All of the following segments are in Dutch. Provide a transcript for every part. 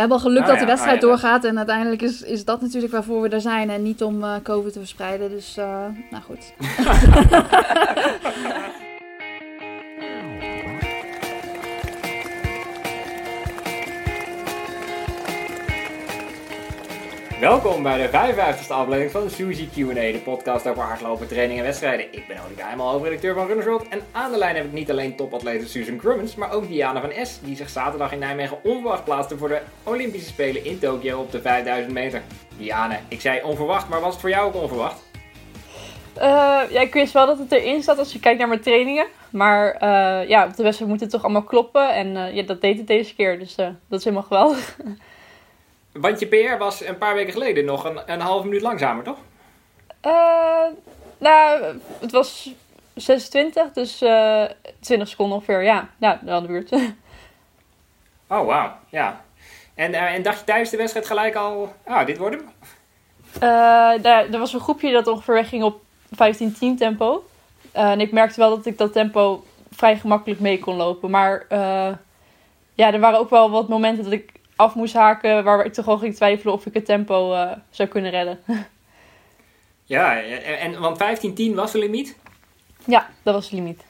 we hebben al geluk Ah, dat de ja, wedstrijd ja. doorgaat. En uiteindelijk is, is dat natuurlijk waarvoor we er zijn. En niet om eh, COVID te verspreiden. Dus, eh, nou goed. Welkom bij de 55e aflevering van Suzy Q&A, de podcast over hardlopen, training en wedstrijden. Ik ben Olika Heijmal, hoofdredacteur van Runners World. En aan de lijn heb ik niet alleen topatlete Susan Crummins, maar ook Diana van S, die zich zaterdag in Nijmegen onverwacht plaatste voor de Olympische Spelen in Tokio op de 5000 meter. Diana, ik zei onverwacht, maar was het voor jou ook onverwacht? Eh, ja, ik wist wel dat het erin zat als je kijkt naar mijn trainingen. Maar eh, ja, op de wedstrijd moet het toch allemaal kloppen. En eh, ja, dat deed het deze keer. Dus dat is helemaal geweldig. Want je PR was een paar weken geleden nog een, een half minuut langzamer, toch? Eh, nou, het was 26, dus eh 20 seconden ongeveer. Ja, ja wel de buurt. Oh, wauw, ja. En, eh, en dacht je tijdens de wedstrijd gelijk al, ah, dit wordt hem? Eh, daar, er was een groepje dat ongeveer wegging op 15-10 tempo. Eh, en ik merkte wel dat ik dat tempo vrij gemakkelijk mee kon lopen. Maar eh, ja, er waren ook wel wat momenten dat ik af moest haken... waar ik toch wel ging twijfelen of ik het tempo eh, zou kunnen redden. Ja, en, en, want 15-10 was de limiet. ja, dat was de limiet.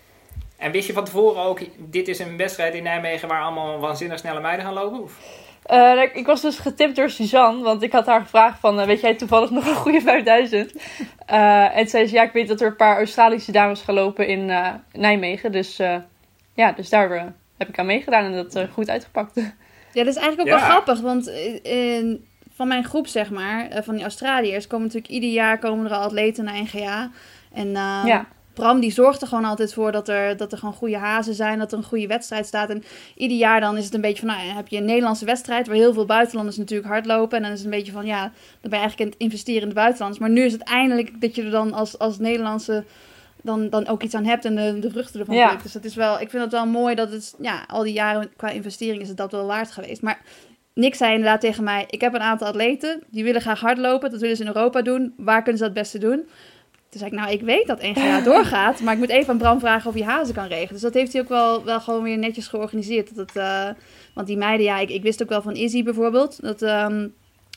En wist je van tevoren ook, dit is een wedstrijd in Nijmegen waar allemaal waanzinnig snelle meiden gaan lopen? Of? Eh, ik was dus getipt door Suzanne, want ik had haar gevraagd van... eh, weet jij toevallig nog een goede 5000? Eh, en zei ze, ja, ik weet dat er een paar Australische dames gaan lopen in Nijmegen. Dus ja, dus daar heb ik aan meegedaan en dat goed uitgepakt. Ja, dat is eigenlijk ook Ja. wel grappig. Want eh, in, van mijn groep, zeg maar, eh, van die Australiërs... komen natuurlijk ieder jaar komen er al atleten naar NGA. En eh, Ja. Bram die zorgt er gewoon altijd voor dat er, dat er gewoon goede hazen zijn, dat er een goede wedstrijd staat. En ieder jaar dan is het een beetje van, nou, heb je een Nederlandse wedstrijd waar heel veel buitenlanders natuurlijk hardlopen. En dan is het een beetje van, ja, dan ben je eigenlijk aan het investeren in de buitenlanders. Maar nu is het eindelijk dat je er dan als, als Nederlandse dan, dan ook iets aan hebt en de, de vruchten ervan Ja. plukt. Dus dat is wel, ik vind het wel mooi dat het, ja, al die jaren qua investering is het dat wel waard geweest. Maar Nick zei inderdaad tegen mij, ik heb een aantal atleten, die willen graag hardlopen, dat willen ze in Europa doen. Waar kunnen ze dat het beste doen? Toen zei ik, nou, ik weet dat NGA doorgaat, maar ik moet even aan Bram vragen of hij hazen kan regelen. Dus dat heeft hij ook wel, wel gewoon weer netjes georganiseerd. Dat het, eh, want die meiden, ja, ik, ik wist ook wel van Izzy bijvoorbeeld, dat... ehm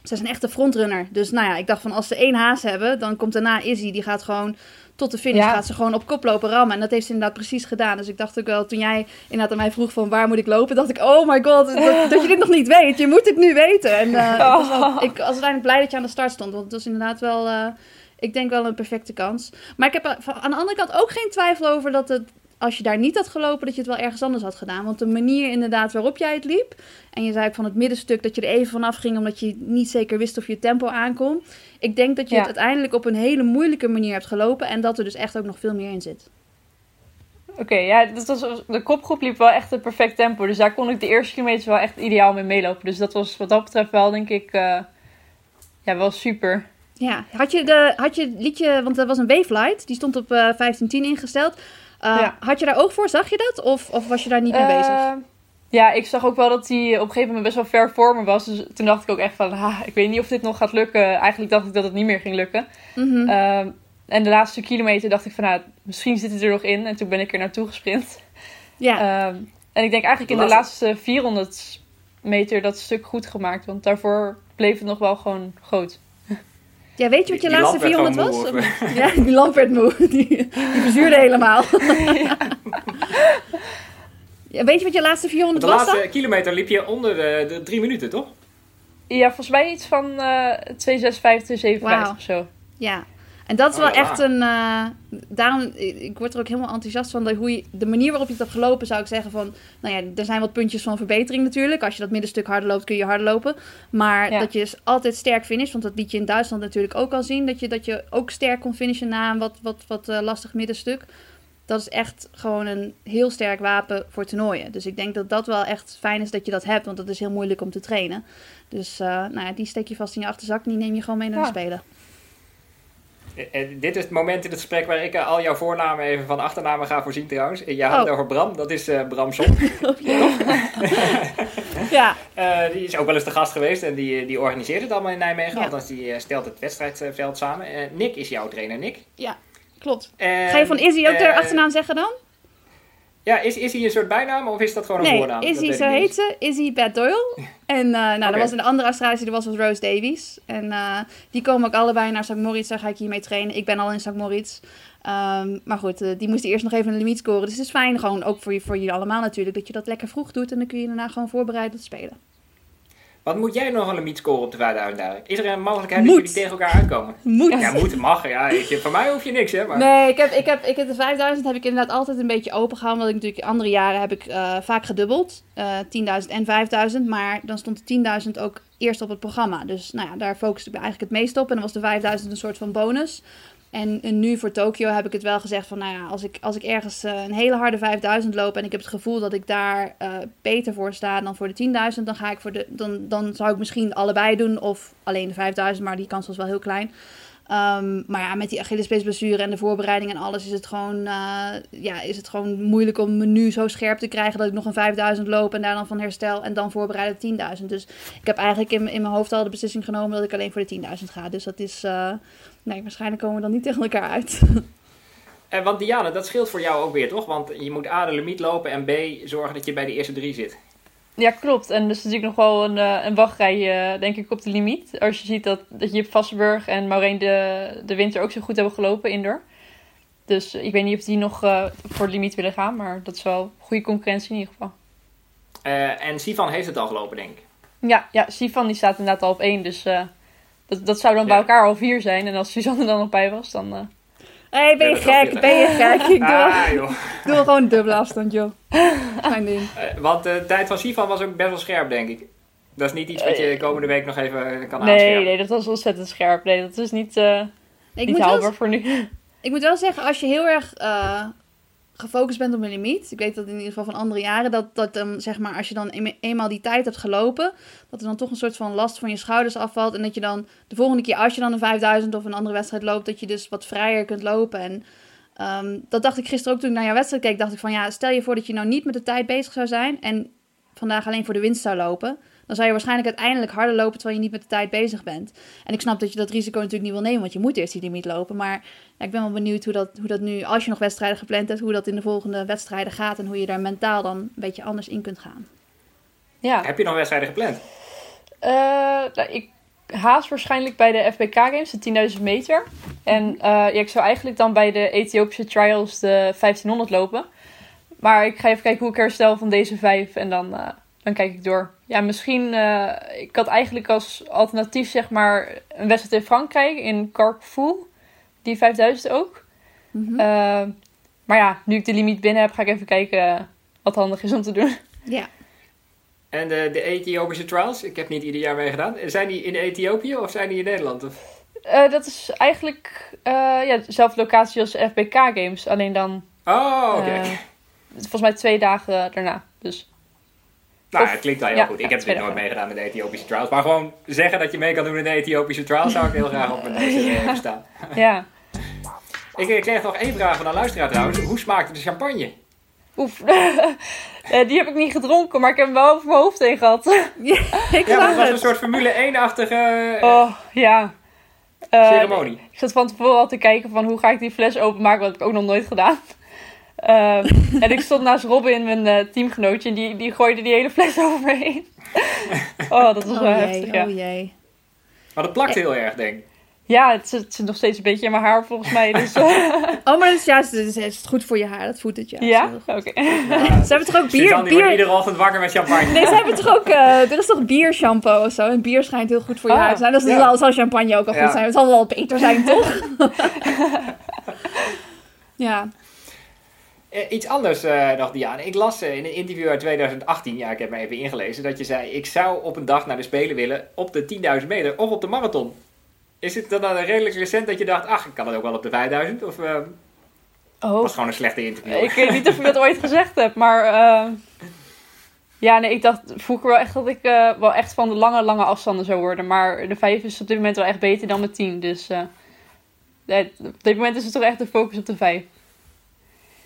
zij is een echte frontrunner. Dus nou ja, ik dacht van als ze één haas hebben, dan komt daarna Izzy. Die gaat gewoon tot de finish, Ja. gaat ze gewoon op kop lopen rammen. En dat heeft ze inderdaad precies gedaan. Dus ik dacht ook wel, toen jij inderdaad aan mij vroeg van waar moet ik lopen, dacht ik, oh my god, dat, dat je dit nog niet weet. Je moet het nu weten. En eh, ik, was wel, ik was uiteindelijk blij dat je aan de start stond, want het was inderdaad wel, eh, ik denk wel een perfecte kans. Maar ik heb van- aan de andere kant ook geen twijfel over dat het, als je daar niet had gelopen, dat je het wel ergens anders had gedaan. Want de manier inderdaad waarop jij het liep, en je zei ook van het middenstuk dat je er even vanaf ging omdat je niet zeker wist of je tempo aankom. Ik denk dat je Ja. het uiteindelijk op een hele moeilijke manier hebt gelopen en dat er dus echt ook nog veel meer in zit. Oké, ja, dat was, de kopgroep liep wel echt een perfect tempo. Dus daar kon ik de eerste kilometers wel echt ideaal mee meelopen. Dus dat was wat dat betreft wel, denk ik, eh, ja, wel super. Ja, had je, de, had je het liedje, want dat was een Wavelight, die stond op eh 1510 ingesteld. Uh, Ja. Had je daar oog voor? Zag je dat? Of, of was je daar niet mee bezig? Eh, Ja, ik zag ook wel dat hij op een gegeven moment best wel ver voor me was. Dus toen dacht ik ook echt van, ah, ik weet niet of dit nog gaat lukken. Eigenlijk dacht ik dat het niet meer ging lukken. Mhm. Ehm, en de laatste kilometer dacht ik van, nou, misschien zit het er nog in. En toen ben ik er naartoe gesprint. ja. Ehm, en ik denk eigenlijk in de laatste 400 meter dat stuk goed gemaakt. Want daarvoor bleef het nog wel gewoon groot. Ja, weet je wat je Die- laatste lamp werd 400 was? gewoon moe, Of- ja, die lamp werd moe. Die, die verzuurde helemaal. ja, weet je wat je laatste 400 De was laatste dan? kilometer liep je onder de, de drie minuten, toch? Ja, volgens mij iets van eh 256, 257 Wauw. of zo. Ja. En dat is Oh, wel ja. echt een. eh, daarom, ik word er ook helemaal enthousiast van. Dat hoe je, de manier waarop je het hebt gelopen, zou ik zeggen van. Nou ja, er zijn wat puntjes van verbetering natuurlijk. Als je dat middenstuk harder loopt, kun je harder lopen. Maar Ja. dat je dus altijd sterk finisht. Want dat liet je in Duitsland natuurlijk ook al zien. Dat je, dat je ook sterk kon finishen na een wat, wat, wat eh, lastig middenstuk. Dat is echt gewoon een heel sterk wapen voor toernooien. Dus ik denk dat dat wel echt fijn is dat je dat hebt. Want dat is heel moeilijk om te trainen. Dus eh, nou ja, die steek je vast in je achterzak. Die neem je gewoon mee naar de Ja. Spelen. Eh, eh, dit is het moment in het gesprek waar ik eh, al jouw voornamen even van achternamen ga voorzien trouwens. Eh, Je had het Oh. over Bram, dat is eh, Bram Som. Ja, Eh, die is ook wel eens de gast geweest en die, die organiseert het allemaal in Nijmegen. Ja. Althans, die eh, stelt het wedstrijdveld samen. Eh, Nick is jouw trainer, Nick. ja, klopt. En, Ga je van Izzy ook eh, de achternaam zeggen dan? Ja, is, is hij een soort bijnaam of is dat gewoon een Nee, voornaam? Izzy, weet zo heet ze. Izzy Bad Doyle. En uh, nou, er was een andere Australische, die was was Rose Davies. En uh, die komen ook allebei naar St. Moritz. Daar ga ik hiermee trainen. Ik ben al in St. Moritz. Um, maar goed, uh, die moesten eerst nog even een limiet scoren. Dus het is fijn, gewoon ook voor, je, voor jullie allemaal natuurlijk, dat je dat lekker vroeg doet. En dan kun je daarna gewoon voorbereid op spelen. Wat moet jij nog een scoren op de 5000 daar? Is er een mogelijkheid Moet. dat jullie tegen elkaar uitkomen? Moet. Ja, moet, mag. Ja, ik, van mij hoef je niks, hè. Maar... Nee, ik heb, ik heb, ik heb de 5000 heb ik inderdaad altijd een beetje open gehouden. Omdat ik natuurlijk andere jaren heb ik uh, vaak gedubbeld. Uh, 10.000 en 5000. Maar dan stond de 10.000 ook eerst op het programma. Dus nou ja, daar focuste ik me eigenlijk het meest op. En dan was de 5000 een soort van bonus. En, en, nu voor Tokio heb ik het wel gezegd van, nou ja, als ik, als ik ergens uh, een hele harde 5000 loop en ik heb het gevoel dat ik daar uh, beter voor sta dan voor de 10.000, dan ga ik voor de, dan, dan zou ik misschien allebei doen of alleen de 5000, maar die kans was wel heel klein. Um, maar ja, met die Achillespeesblessure en de voorbereiding en alles is het gewoon, uh, ja, is het gewoon moeilijk om me nu zo scherp te krijgen dat ik nog een 5000 loop en daar dan van herstel en dan voorbereiden 10.000. Dus ik heb eigenlijk in, in mijn hoofd al de beslissing genomen dat ik alleen voor de 10.000 ga. Dus dat is, uh, nee, waarschijnlijk komen we dan niet tegen elkaar uit. En want Diana, dat scheelt voor jou ook weer, toch? Want je moet A, de limiet lopen en B, zorgen dat je bij de eerste drie zit. Ja, klopt. En dus natuurlijk nog wel een, uh, een wachtrij, uh, denk ik, op de limiet. Als je ziet dat, dat je op Vassenburg en Maureen de, de winter ook zo goed hebben gelopen indoor. Dus ik weet niet of die nog uh, voor de limiet willen gaan, maar dat is wel goede concurrentie in ieder geval. Eh, en Sivan heeft het al gelopen, denk ik. Ja, ja Sivan die staat inderdaad al op één, dus dat, dat zou dan ja. bij elkaar al vier zijn. En als Suzanne er dan nog bij was, dan... Hé, hey, ben je gek? Ben je gek? Ik doe, ah, joh. doe gewoon dubbele afstand, joh. Mijn ding. Uh, want de tijd van Sivan was ook best wel scherp, denk ik. Dat is niet iets wat je komende week nog even kan nee, aanscherpen. Nee, dat was ontzettend scherp. Nee, dat is niet, uh, ik niet haalbaar voor nu. Ik moet wel zeggen, als je heel erg uh, gefocust bent op een limiet. Ik weet dat in ieder geval van andere jaren. Dat, dat zeg maar, als je dan een, eenmaal die tijd hebt gelopen. Dat er dan toch een soort van last van je schouders afvalt. En dat je dan de volgende keer, als je dan een 5000 of een andere wedstrijd loopt. Dat je dus wat vrijer kunt lopen. En um, dat dacht ik gisteren ook toen ik naar jouw wedstrijd keek. Dacht ik van ja, stel je voor dat je nou niet met de tijd bezig zou zijn. En vandaag alleen voor de winst zou lopen. Dan zou je waarschijnlijk uiteindelijk harder lopen terwijl je niet met de tijd bezig bent. En ik snap dat je dat risico natuurlijk niet wil nemen, want je moet eerst die limiet lopen. Maar ja, ik ben wel benieuwd hoe dat, hoe dat nu, als je nog wedstrijden gepland hebt, hoe dat in de volgende wedstrijden gaat. En hoe je daar mentaal dan een beetje anders in kunt gaan. Ja. Heb je nog wedstrijden gepland? Uh, nou, ik haast waarschijnlijk bij de FBK Games, de 10.000 meter. En uh, ja, ik zou eigenlijk dan bij de Ethiopische Trials de 1500 lopen. Maar ik ga even kijken hoe ik herstel van deze vijf en dan, uh, dan kijk ik door. Ja, misschien, uh, ik had eigenlijk als alternatief zeg maar een wedstrijd in Frankrijk, in Carrefour. Die 5000 ook. Mhm. Mm -hmm. maar ja, nu ik de limiet binnen heb, ga ik even kijken wat handig is om te doen. Ja. En de, de Ethiopische trials, ik heb niet ieder jaar meegedaan. Zijn die in Ethiopië of zijn die in Nederland? Of? Uh, dat is eigenlijk uh, ja, dezelfde locatie als de FBK Games, alleen dan... Oh, oké. Okay. Uh, volgens mij twee dagen daarna, dus... Nou, Of- het klinkt wel heel ja, goed. ja, Ik heb dit nooit meegedaan met de Ethiopische trials. Maar gewoon zeggen dat je mee kan doen in de Ethiopische trials zou ik heel graag op mijn neus hebben staan. Ja, Ik, ik kreeg nog één vraag van een luisteraar trouwens. Hoe smaakte de champagne? oef. Eh, die heb ik niet gedronken, maar ik heb hem wel over mijn hoofd heen gehad. ik Ja, maar zag het was een soort Formule 1-achtige Oh, ja. Eh, ceremonie. Ik zat van tevoren al te kijken van hoe ga ik die fles openmaken, wat heb ik ook nog nooit gedaan. Ehm, en ik stond naast Robin, mijn eh, teamgenootje, en die, die gooide die hele fles over me heen. oh, dat was wel Oh heftig, jee, ja. oh jee. Maar dat plakt heel erg, denk ik. Ja, het zit, het zit nog steeds een beetje in mijn haar volgens mij. Dus, eh, Oh, maar dat is juist het is, het is goed voor je haar. Dat voedt het, ja. ja? Oké. Ze hebben toch ook bier... Suzanne bier... iedere ochtend wakker met champagne. Nee, ze hebben toch ook... eh, er is toch biershampoo of zo? En bier schijnt heel goed voor je Ah, haar te zijn. Dus ja. zal, zal champagne ook al Ja. goed zijn. Het zal wel beter zijn, toch? ja. Eh, iets anders eh, nog, Diane. Ik las eh, in een interview uit 2018, ja, ik heb me even ingelezen, dat je zei: Ik zou op een dag naar de Spelen willen op de 10.000 meter of op de marathon. Is het dan, redelijk recent dat je dacht: Ach, ik kan het ook wel op de 5.000? Of eh, Oh, was gewoon een slechte interview? ik weet niet of je dat ooit gezegd hebt, maar... ja, nee, ik dacht vroeger wel echt dat ik wel echt van de lange, lange afstanden zou worden. Maar de 5 is op dit moment wel echt beter dan de 10. Dus op dit moment is het toch echt de focus op de 5.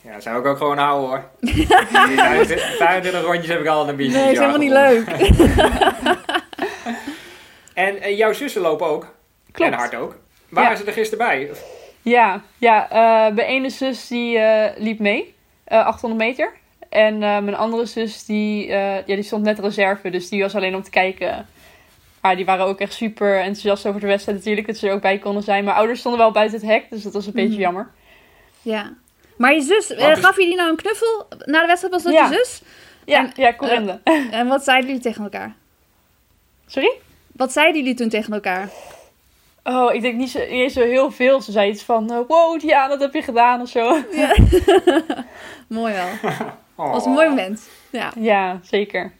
Ja, dat zou ik ook gewoon houden hoor. Die 25 25 rondjes heb ik al een beetje. Nee, is helemaal niet leuk. En eh, jouw zussen lopen ook. Klopt. En hard ook. Waren Ja. ze er gisteren bij? Ja, ja eh, mijn ene zus die eh, liep mee, eh 800 meter. En eh, mijn andere zus, die, eh, ja, die stond net reserve. Dus die was alleen om te kijken. Maar die waren ook echt super enthousiast over de wedstrijd natuurlijk. Dat ze er ook bij konden zijn. Mijn ouders stonden wel buiten het hek. Dus dat was een beetje Mhm. jammer. Ja. Maar je zus, eh, gaf je die nou een knuffel na de wedstrijd? Was dat Ja. je zus? Ja, En, ja Corinde. En wat zeiden jullie tegen elkaar? Sorry? Wat zeiden jullie toen tegen elkaar? Oh, ik denk niet, zo, niet eens zo heel veel. Ze zei iets van, eh, wow, Diana, dat heb je gedaan of zo. Mooi wel. Oh. Dat was een mooi moment. Ja. Ja, zeker.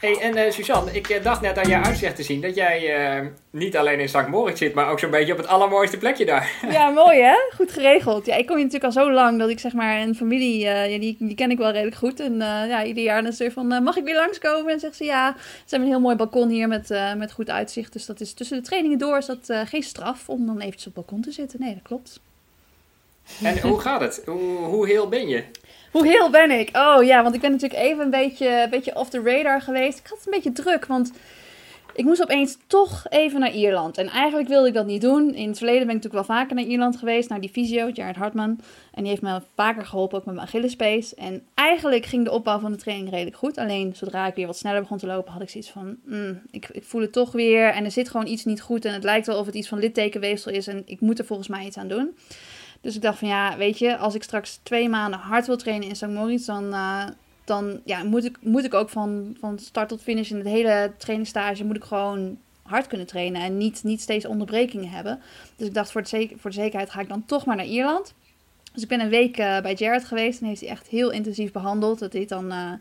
Hey, en eh, Suzanne, ik eh, dacht net aan jouw uitzicht te zien dat jij eh, niet alleen in St. Moritz zit, maar ook zo'n beetje op het allermooiste plekje daar. ja, mooi hè? Goed geregeld. Ja, ik kom hier natuurlijk al zo lang dat ik zeg maar een familie, ja, die, die ken ik wel redelijk goed. En ja, ieder jaar dan is er van, mag ik weer langskomen? En zegt ze ja. Ze hebben een heel mooi balkon hier met, met goed uitzicht. Dus dat is tussen de trainingen door is dat geen straf om dan eventjes op het balkon te zitten. Nee, dat klopt. En hoe gaat het? Hoe, hoe heel ben je? Hoe heel ben ik? Oh ja, want ik ben natuurlijk even een beetje, een beetje off the radar geweest. Ik had het een beetje druk, want ik moest opeens toch even naar Ierland. En eigenlijk wilde ik dat niet doen. In het verleden ben ik natuurlijk wel vaker naar Ierland geweest, naar die fysio, Jared Hartman. En die heeft me vaker geholpen, ook met mijn Achillespees. En eigenlijk ging de opbouw van de training redelijk goed. Alleen zodra ik weer wat sneller begon te lopen, had ik zoiets van, mm, ik, ik voel het toch weer. En er zit gewoon iets niet goed. En het lijkt wel of het iets van littekenweefsel is. En ik moet er volgens mij iets aan doen. Dus ik dacht van ja, weet je, als ik straks twee maanden hard wil trainen in St. Moritz, dan, eh, dan ja, moet, ik, moet ik ook van, van start tot finish in het hele trainingsstage moet ik gewoon hard kunnen trainen en niet, niet steeds onderbrekingen hebben. Dus ik dacht voor de, zeker, voor de zekerheid ga ik dan toch maar naar Ierland. Dus ik ben een week eh, bij Jared geweest en heeft hij echt heel intensief behandeld. Dat heet dan uh,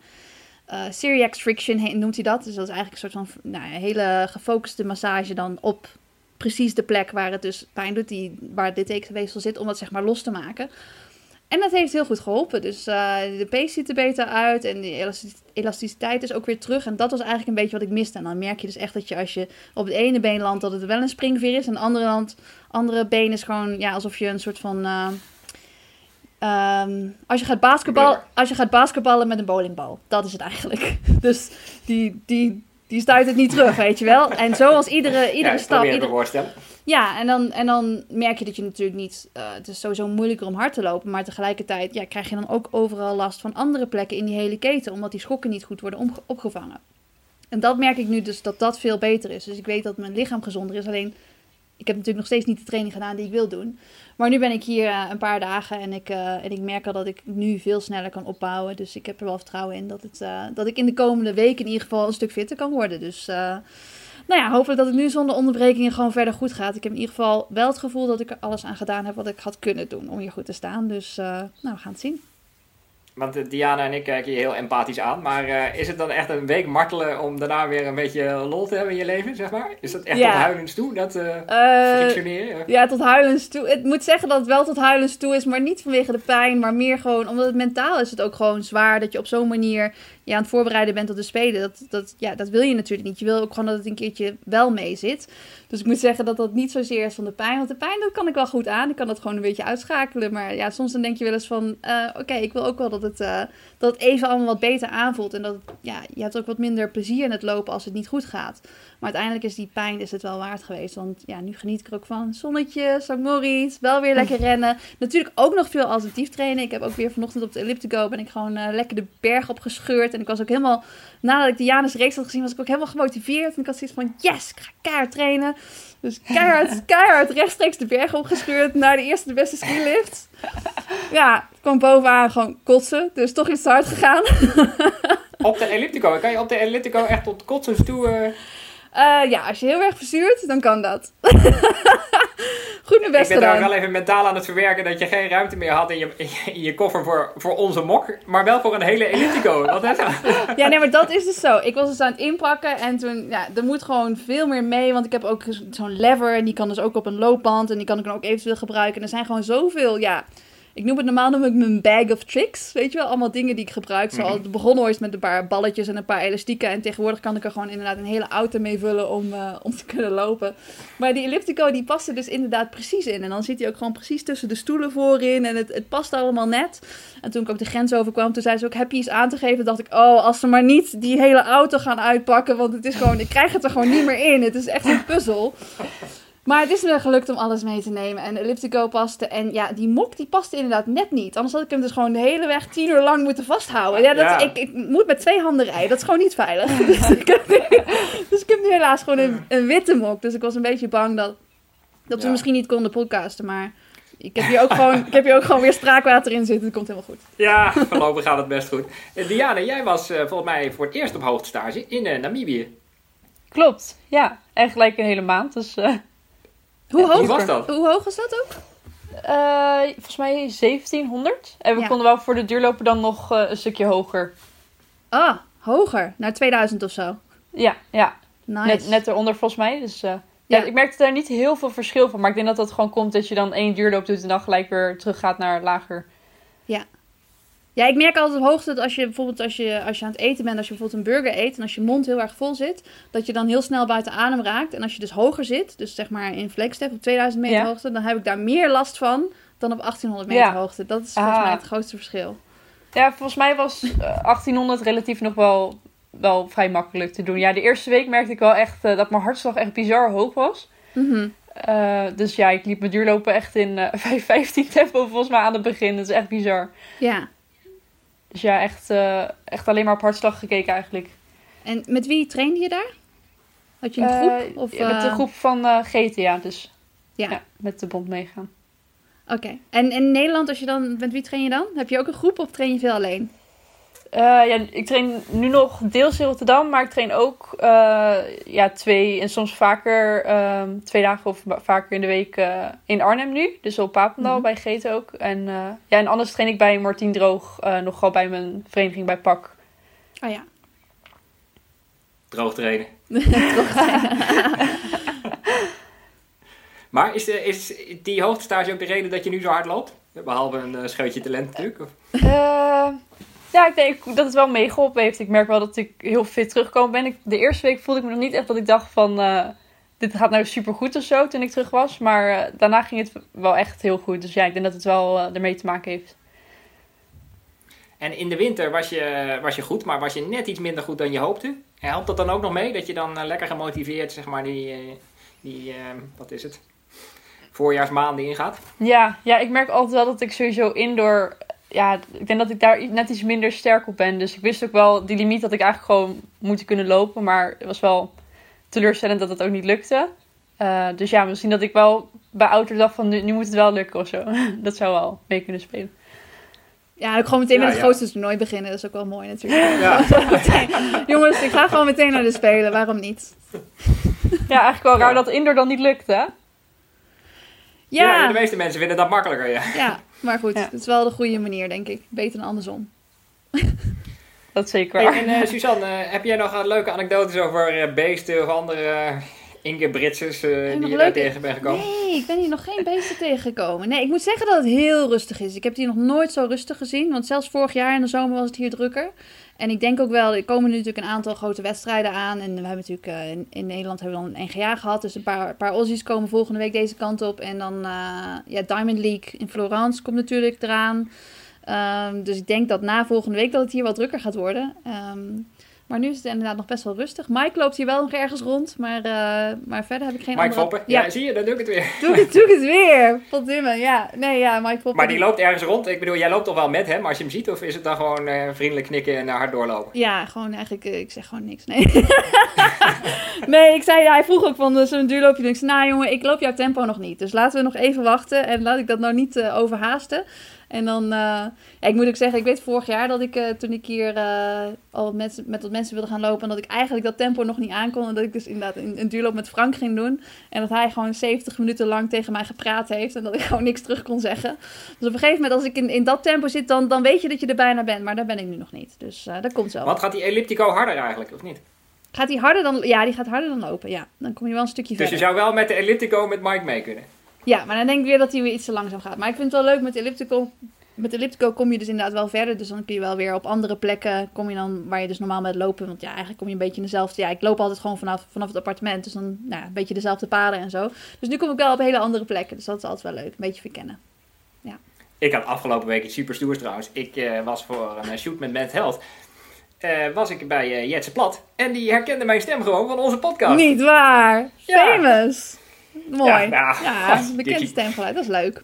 uh, Celiac friction noemt hij dat. Dus dat is eigenlijk een soort van nou, hele gefocuste massage dan op precies de plek waar het dus pijn doet, die, waar dit tekenweefsel zit, om dat zeg maar los te maken. En dat heeft heel goed geholpen. Dus uh, de pace ziet er beter uit en de elasticiteit is ook weer terug. En dat was eigenlijk een beetje wat ik miste. En dan merk je dus echt dat je als je op het ene been landt, dat het wel een springveer is. En het andere, land, andere been is gewoon ja, alsof je een soort van... Uh, um, als, je gaat basketbal, als je gaat basketballen met een bowlingbal. Dat is het eigenlijk. Dus die, die, die stuit het niet terug, weet je wel. En zoals iedere, iedere ja, stap... Ieder... Ja, en dan, en dan merk je dat je natuurlijk niet... Uh, het is sowieso moeilijker om hard te lopen. Maar tegelijkertijd ja, krijg je dan ook overal last van andere plekken in die hele keten. Omdat die schokken niet goed worden opgevangen. En dat merk ik nu dus dat dat veel beter is. Dus ik weet dat mijn lichaam gezonder is. Alleen, ik heb natuurlijk nog steeds niet de training gedaan die ik wil doen. Maar nu ben ik hier uh, een paar dagen en ik, uh, en ik merk al dat ik nu veel sneller kan opbouwen. Dus ik heb er wel vertrouwen in dat, het, uh, dat ik in de komende weken in ieder geval een stuk fitter kan worden. Dus nou ja, hopelijk dat het nu zonder onderbrekingen gewoon verder goed gaat. Ik heb in ieder geval wel het gevoel dat ik er alles aan gedaan heb wat ik had kunnen doen om hier goed te staan. Dus nou, we gaan het zien. Want Diana en ik kijken je heel empathisch aan. Maar uh, is het dan echt een week martelen om daarna weer een beetje lol te hebben in je leven, zeg maar? Is dat echt ja. tot huilens toe, dat uh, frictioneren? Ja, tot huilens toe. Het moet zeggen dat het wel tot huilens toe is, maar niet vanwege de pijn, maar meer gewoon omdat het mentaal is het ook gewoon zwaar dat je op zo'n manier je aan het voorbereiden bent op de Spelen. Dat, dat, ja, dat wil je natuurlijk niet. Je wil ook gewoon dat het een keertje wel mee zit. Dus ik moet zeggen dat dat niet zozeer is van de pijn. Want de pijn, dat kan ik wel goed aan. Ik kan dat gewoon een beetje uitschakelen. Maar ja, soms dan denk je wel eens van... Uh, Oké, ik wil ook wel dat het, uh, dat het even allemaal wat beter aanvoelt. En dat ja, je hebt ook wat minder plezier in het lopen als het niet goed gaat. Uiteindelijk is die pijn is het wel waard geweest. Want ja, nu geniet ik er ook van. Zonnetje, St. Moritz, wel weer lekker rennen. Natuurlijk ook nog veel alternatief trainen. Ik heb ook weer vanochtend op de elliptico ben ik gewoon uh, lekker de berg opgescheurd. En ik was ook helemaal, nadat ik de Janus reeks had gezien, was ik ook helemaal gemotiveerd. En ik had zoiets van, yes, ik ga keihard trainen. Dus keihard, keihard rechtstreeks de berg opgescheurd naar de eerste de beste skilift. Ja, ik kwam bovenaan gewoon kotsen. Dus toch iets te hard gegaan. op de elliptico? Kan je op de elliptico echt tot kotsens toe... Uh... Uh, ja, als je heel erg verzuurt, dan kan dat. Goede best Ik ben daar wel even mentaal aan het verwerken dat je geen ruimte meer had in je, in je koffer voor, voor onze mok, maar wel voor een hele elliptico. Wat is dat? Ja, nee, maar dat is dus zo. Ik was dus aan het inpakken en toen, ja, er moet gewoon veel meer mee, want ik heb ook zo'n lever en die kan dus ook op een loopband en die kan ik dan ook eventueel gebruiken. En er zijn gewoon zoveel, ja... Ik noem het normaal noem ik mijn bag of tricks. Weet je wel, allemaal dingen die ik gebruik. Zoals het begon ooit met een paar balletjes en een paar elastieken. En tegenwoordig kan ik er gewoon inderdaad een hele auto mee vullen om, uh, om te kunnen lopen. Maar die elliptico die past er dus inderdaad precies in. En dan zit hij ook gewoon precies tussen de stoelen voorin. En het, het past allemaal net. En toen ik ook de grens overkwam, toen zei ze ook, heb je iets aan te geven? dacht ik, oh, als ze maar niet die hele auto gaan uitpakken. Want het is gewoon, ik krijg het er gewoon niet meer in. Het is echt een puzzel. Maar het is me gelukt om alles mee te nemen. En de Elliptico paste. En ja, die mok die paste inderdaad net niet. Anders had ik hem dus gewoon de hele weg tien uur lang moeten vasthouden. Ja, dat, Ja. Ik, ik moet met twee handen rijden. Dat is gewoon niet veilig. dus, ik heb nu, dus ik heb nu helaas gewoon een, een witte mok. Dus ik was een beetje bang dat, dat we Ja. misschien niet konden podcasten. Maar ik heb hier ook gewoon, ik heb hier ook gewoon weer spraakwater in zitten. Het komt helemaal goed. Ja, voorlopig gaat het best goed. Eh, Diana, jij was eh, volgens mij voor het eerst op hoogtestage in eh, Namibië. Klopt, ja. En gelijk een hele maand. Dus eh, Hoe, Ja, hoog, was dat? hoe hoog was dat ook? eh, volgens mij 1700. En we Ja. konden wel voor de duurlopen dan nog eh, een stukje hoger. Ah, hoger. Naar 2000 of zo. Ja, ja. Nice. Net, net eronder volgens mij. Dus eh, Ja. ja. ik merkte daar niet heel veel verschil van. Maar ik denk dat dat gewoon komt dat je dan één duurloop doet en dan gelijk weer terug gaat naar lager. Ja, ik merk altijd op hoogte dat als je bijvoorbeeld als je, als je aan het eten bent, als je bijvoorbeeld een burger eet en als je mond heel erg vol zit, dat je dan heel snel buiten adem raakt. En als je dus hoger zit, dus zeg maar in flagstep op 2000 meter Ja. hoogte, dan heb ik daar meer last van dan op 1800 meter Ja. hoogte. Dat is volgens Ah. mij het grootste verschil. Ja, volgens mij was eh, 1800 relatief nog wel, wel vrij makkelijk te doen. Ja, de eerste week merkte ik wel echt eh, dat mijn hartslag echt bizar hoog was. Mhm. Eh, dus ja, ik liep mijn duurlopen echt in eh 5.15 tempo volgens mij aan het begin. Dat is echt bizar. Ja. Dus ja, echt, eh, echt alleen maar op hartslag gekeken eigenlijk. En met wie trainde je daar? Had je een Eh, groep? Of, met de eh, groep van GTA, dus Ja. ja. met de bond meegaan. Oké. En in Nederland, als je dan, met wie train je dan? Heb je ook een groep of train je veel alleen? Eh, ja, ik train nu nog deels in Rotterdam, maar ik train ook eh, ja, twee en soms vaker ehm, twee dagen of va- vaker in de week eh, in Arnhem nu. Dus op Papendal Mhm. bij Geten ook. En, eh, ja, en anders train ik bij Martien Droog eh nogal bij mijn vereniging bij PAK. Oh ja. Droog trainen. Maar is, de, is die hoogtestage ook de reden dat je nu zo hard loopt? Behalve een eh, scheutje talent natuurlijk. Of? Ja, ik denk dat het wel meegeholpen heeft. Ik merk wel dat ik heel fit teruggekomen ben. Ik, de eerste week voelde ik me nog niet echt dat ik dacht van... eh, dit gaat nou supergoed of zo toen ik terug was. Maar eh, daarna ging het wel echt heel goed. Dus ja, ik denk dat het wel eh, ermee te maken heeft. En in de winter was je, was je goed, maar was je net iets minder goed dan je hoopte. En helpt dat dan ook nog mee? Dat je dan lekker gemotiveerd, zeg maar, die, die eh, wat is het, voorjaarsmaanden ingaat? Ja, ja, ik merk altijd wel dat ik sowieso indoor... Ja, ik denk dat ik daar net iets minder sterk op ben. Dus ik wist ook wel, die limiet dat ik eigenlijk gewoon moet kunnen lopen. Maar het was wel teleurstellend dat het ook niet lukte. Eh, dus ja, misschien dat ik wel bij ouder dacht van nu, nu moet het wel lukken of zo. dat zou wel mee kunnen spelen. Ja, ook gewoon meteen Ja, met het ja. grootste toernooi beginnen. Dat is ook wel mooi natuurlijk. Ja. Jongens, ik ga gewoon meteen naar de Spelen. Waarom niet? Ja, eigenlijk wel raar Ja. dat indoor dan niet lukte. hè? Ja, de meeste mensen vinden dat makkelijker, ja. ja maar goed. Ja. Het is wel de goede manier, denk ik. Beter dan andersom. Dat is zeker Hey, en eh, Suzanne, eh, heb jij nog leuke anekdotes over eh, beesten of andere uh, Ingebritsers eh, nog die je daar tegen bent gekomen? Nee, ik ben hier nog geen beesten tegengekomen. Nee, ik moet zeggen dat het heel rustig is. Ik heb het hier nog nooit zo rustig gezien. Want zelfs vorig jaar in de zomer was het hier drukker. En ik denk ook wel, er komen nu natuurlijk een aantal grote wedstrijden aan. En we hebben natuurlijk eh, in, in Nederland hebben we dan een NGA gehad. Dus een paar, een paar Aussies komen volgende week deze kant op. En dan eh, ja, Diamond League in Florence komt natuurlijk eraan. Ehm, dus ik denk dat na volgende week dat het hier wat drukker gaat worden. Ehm, maar nu is het inderdaad nog best wel rustig. Mike loopt hier wel nog ergens rond. Maar, eh, maar verder heb ik geen Mike andere... Foppen? Ja. zie je, dan doe ik het weer. Doe ik, doe ik het weer. Verdomme, ja. Nee, ja, Mike Poppen. Maar die loopt ergens rond. Ik bedoel, jij loopt toch wel met hem als je hem ziet? Of is het dan gewoon eh, vriendelijk knikken en hard doorlopen? Ja, gewoon eigenlijk, eh, ik zeg gewoon niks. Nee, nee ik zei, ja, hij vroeg ook van zo'n duurloopje. Ik zei, nou jongen, ik loop jouw tempo nog niet. Dus laten we nog even wachten en laat ik dat nou niet overhaasten. En dan, ja, ik moet ook zeggen, ik weet vorig jaar dat ik, eh, toen ik hier eh, al met, met wat mensen wilde gaan lopen, en dat ik eigenlijk dat tempo nog niet aankon. En dat ik dus inderdaad een, een duurloop met Frank ging doen. En dat hij gewoon 70 minuten lang tegen mij gepraat heeft. En dat ik gewoon niks terug kon zeggen. Dus op een gegeven moment, als ik in, in dat tempo zit, dan, dan weet je dat je er bijna bent. Maar daar ben ik nu nog niet. Dus dat komt zo. Want gaat die elliptico harder eigenlijk, of niet? Gaat die harder dan... Ja, die gaat harder dan lopen. Ja, dan kom je wel een stukje Dus je verder. zou wel met de elliptico met Mike mee kunnen? Ja, maar dan denk ik weer dat hij weer iets te langzaam gaat. Maar ik vind het wel leuk met elliptical. Met de elliptical kom je dus inderdaad wel verder. Dus dan kun je wel weer op andere plekken... Kom je dan waar je dus normaal met lopen. Want ja, eigenlijk kom je een beetje in dezelfde... Ja, ik loop altijd gewoon vanaf, vanaf het appartement. Dus dan nou, ja, een beetje dezelfde paden en zo. Dus nu kom ik wel op hele andere plekken. Dus dat is altijd wel leuk. Een beetje verkennen. Ik had afgelopen week iets super stoers trouwens. Ik eh, was voor een eh, shoot met Men's Health. eh, was ik bij Jetse Plat. En die herkende mijn stem gewoon van onze podcast. Niet waar! Ja. Famous! Mooi. Ja, bekend stemgeluid. Dat is leuk.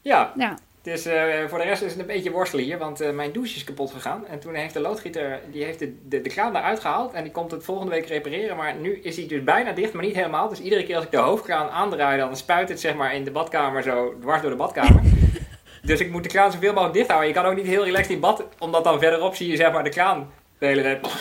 Ja, Ja. eh, voor de rest is het een beetje worstelen hier, want eh, mijn douche is kapot gegaan. En toen heeft de loodgieter die heeft de, de, de kraan eruit gehaald en die komt het volgende week repareren. Maar nu is hij dus bijna dicht, maar niet helemaal. Dus iedere keer als ik de hoofdkraan aandraai, dan spuit het zeg maar in de badkamer zo dwars door de badkamer. dus ik moet de kraan zoveel mogelijk dicht houden. Je kan ook niet heel relaxed in bad, omdat dan verderop zie je zeg maar de kraan de hele tijd.